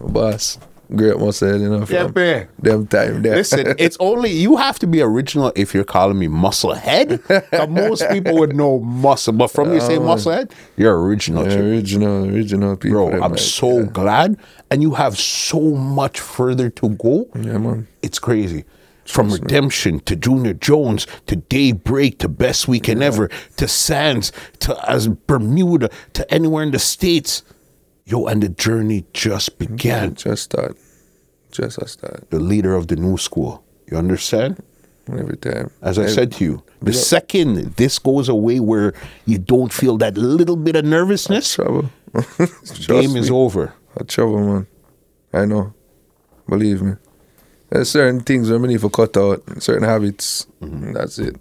D: Boss. Great muscle, you know, from
C: man.
D: them time there.
C: Listen, it's only you have to be original if you're calling me musclehead. most people would know muscle, but from you say musclehead, you're original.
D: Yeah, original, original people.
C: Bro, I'm
D: like,
C: so glad, and you have so much further to go.
D: Yeah, man.
C: It's crazy. From Redemption to Junior Jones to Daybreak to Best Weekend Ever to Sands to as Bermuda to anywhere in the States. Yo, and the journey just mm-hmm. began.
D: Just start. Just a start.
C: The leader of the new school. You understand?
D: Every time.
C: As I
D: Every-
C: said to you, the second this goes away where you don't feel that little bit of nervousness,
D: trouble.
C: Game is over.
D: A trouble, man. I know. Believe me. There's certain things that we need to cut out, certain habits.
C: Mm-hmm.
D: and That's it.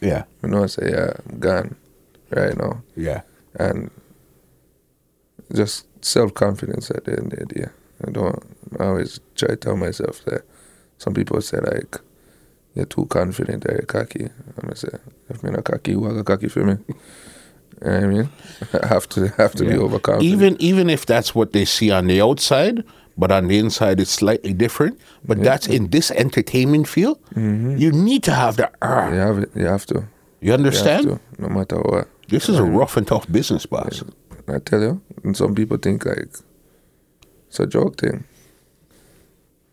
C: Yeah.
D: You know, I say, yeah, I'm gone right now.
C: Yeah.
D: And just self confidence at the end of the day. I don't I always try to tell myself that some people say, like, you're too confident or you're cocky. And I say, if I'm not cocky, who are cocky for me? You know what I mean? I have to have to be overconfident.
C: Even even if that's what they see on the outside, but on the inside it's slightly different. But that's in this entertainment field. Mm-hmm. You need to have the R.
D: you have it. You have to.
C: You
D: You have
C: understand?
D: to, no matter what.
C: This is a rough and tough business, boss.
D: I tell you, and some people think like it's a joke thing.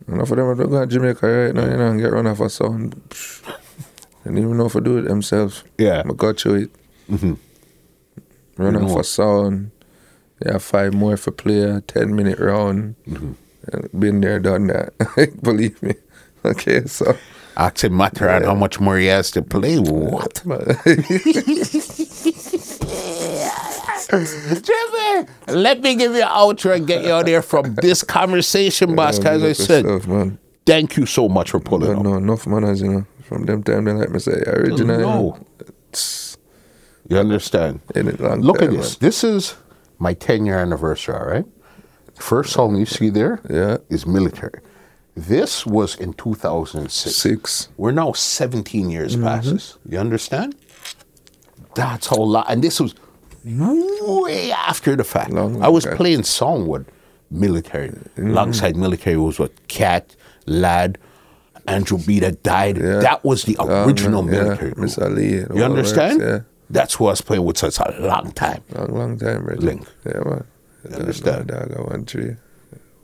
D: Enough of them are going to Jamaica right now, you know, and get run off a sound. They didn't even know if to do it themselves.
C: Yeah.
D: I got you it. Mm-hmm. Run
C: You
D: off
C: know.
D: a sound. Have five more for play, a 10 minute round. Mm-hmm. And Been there, done that. Believe me. Okay, so.
C: Ask him Matterhorn how much more he has to play. What? Jimmy, let me give you an outro and get you out there from this conversation, boss. As I said,
D: Yourself, man.
C: thank you so much for pulling
D: Don't
C: up.
D: know enough manners, you know. From them time, they like me say, original.
C: No. You understand?
D: In a long
C: Look at
D: time,
C: this. This is my 10 year anniversary, all right? First song you see there is
D: Yeah.
C: is Military. This was in 2006.
D: Six.
C: We're now 17 years
D: Mm-hmm.
C: past this. You understand? That's how long. And this was way after the fact.
D: Long,
C: I was
D: time.
C: playing song with military.
D: Mm-hmm.
C: Alongside military was with Cat, Ladd, Andrew B that died.
D: Yeah.
C: That was the
D: Yeah,
C: original
D: man, yeah.
C: military. group.
D: Miss Ali,
C: You understand?
D: works,
C: That's who I was playing with since a long time.
D: Long, long time, really.
C: Link.
D: Yeah, man.
C: You understand?
D: Dog, I want tree.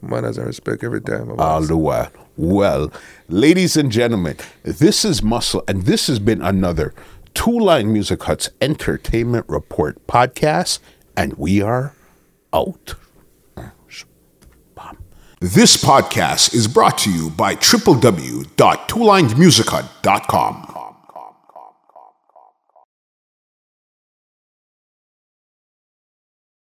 D: Manners and respect every time. man.
C: all the while. Well, ladies and gentlemen, this is Muscle, and this has been another Two Line Music Hut's Entertainment Report podcast, and we are out.
G: This podcast is brought to you by www.twolinedmusichut.com.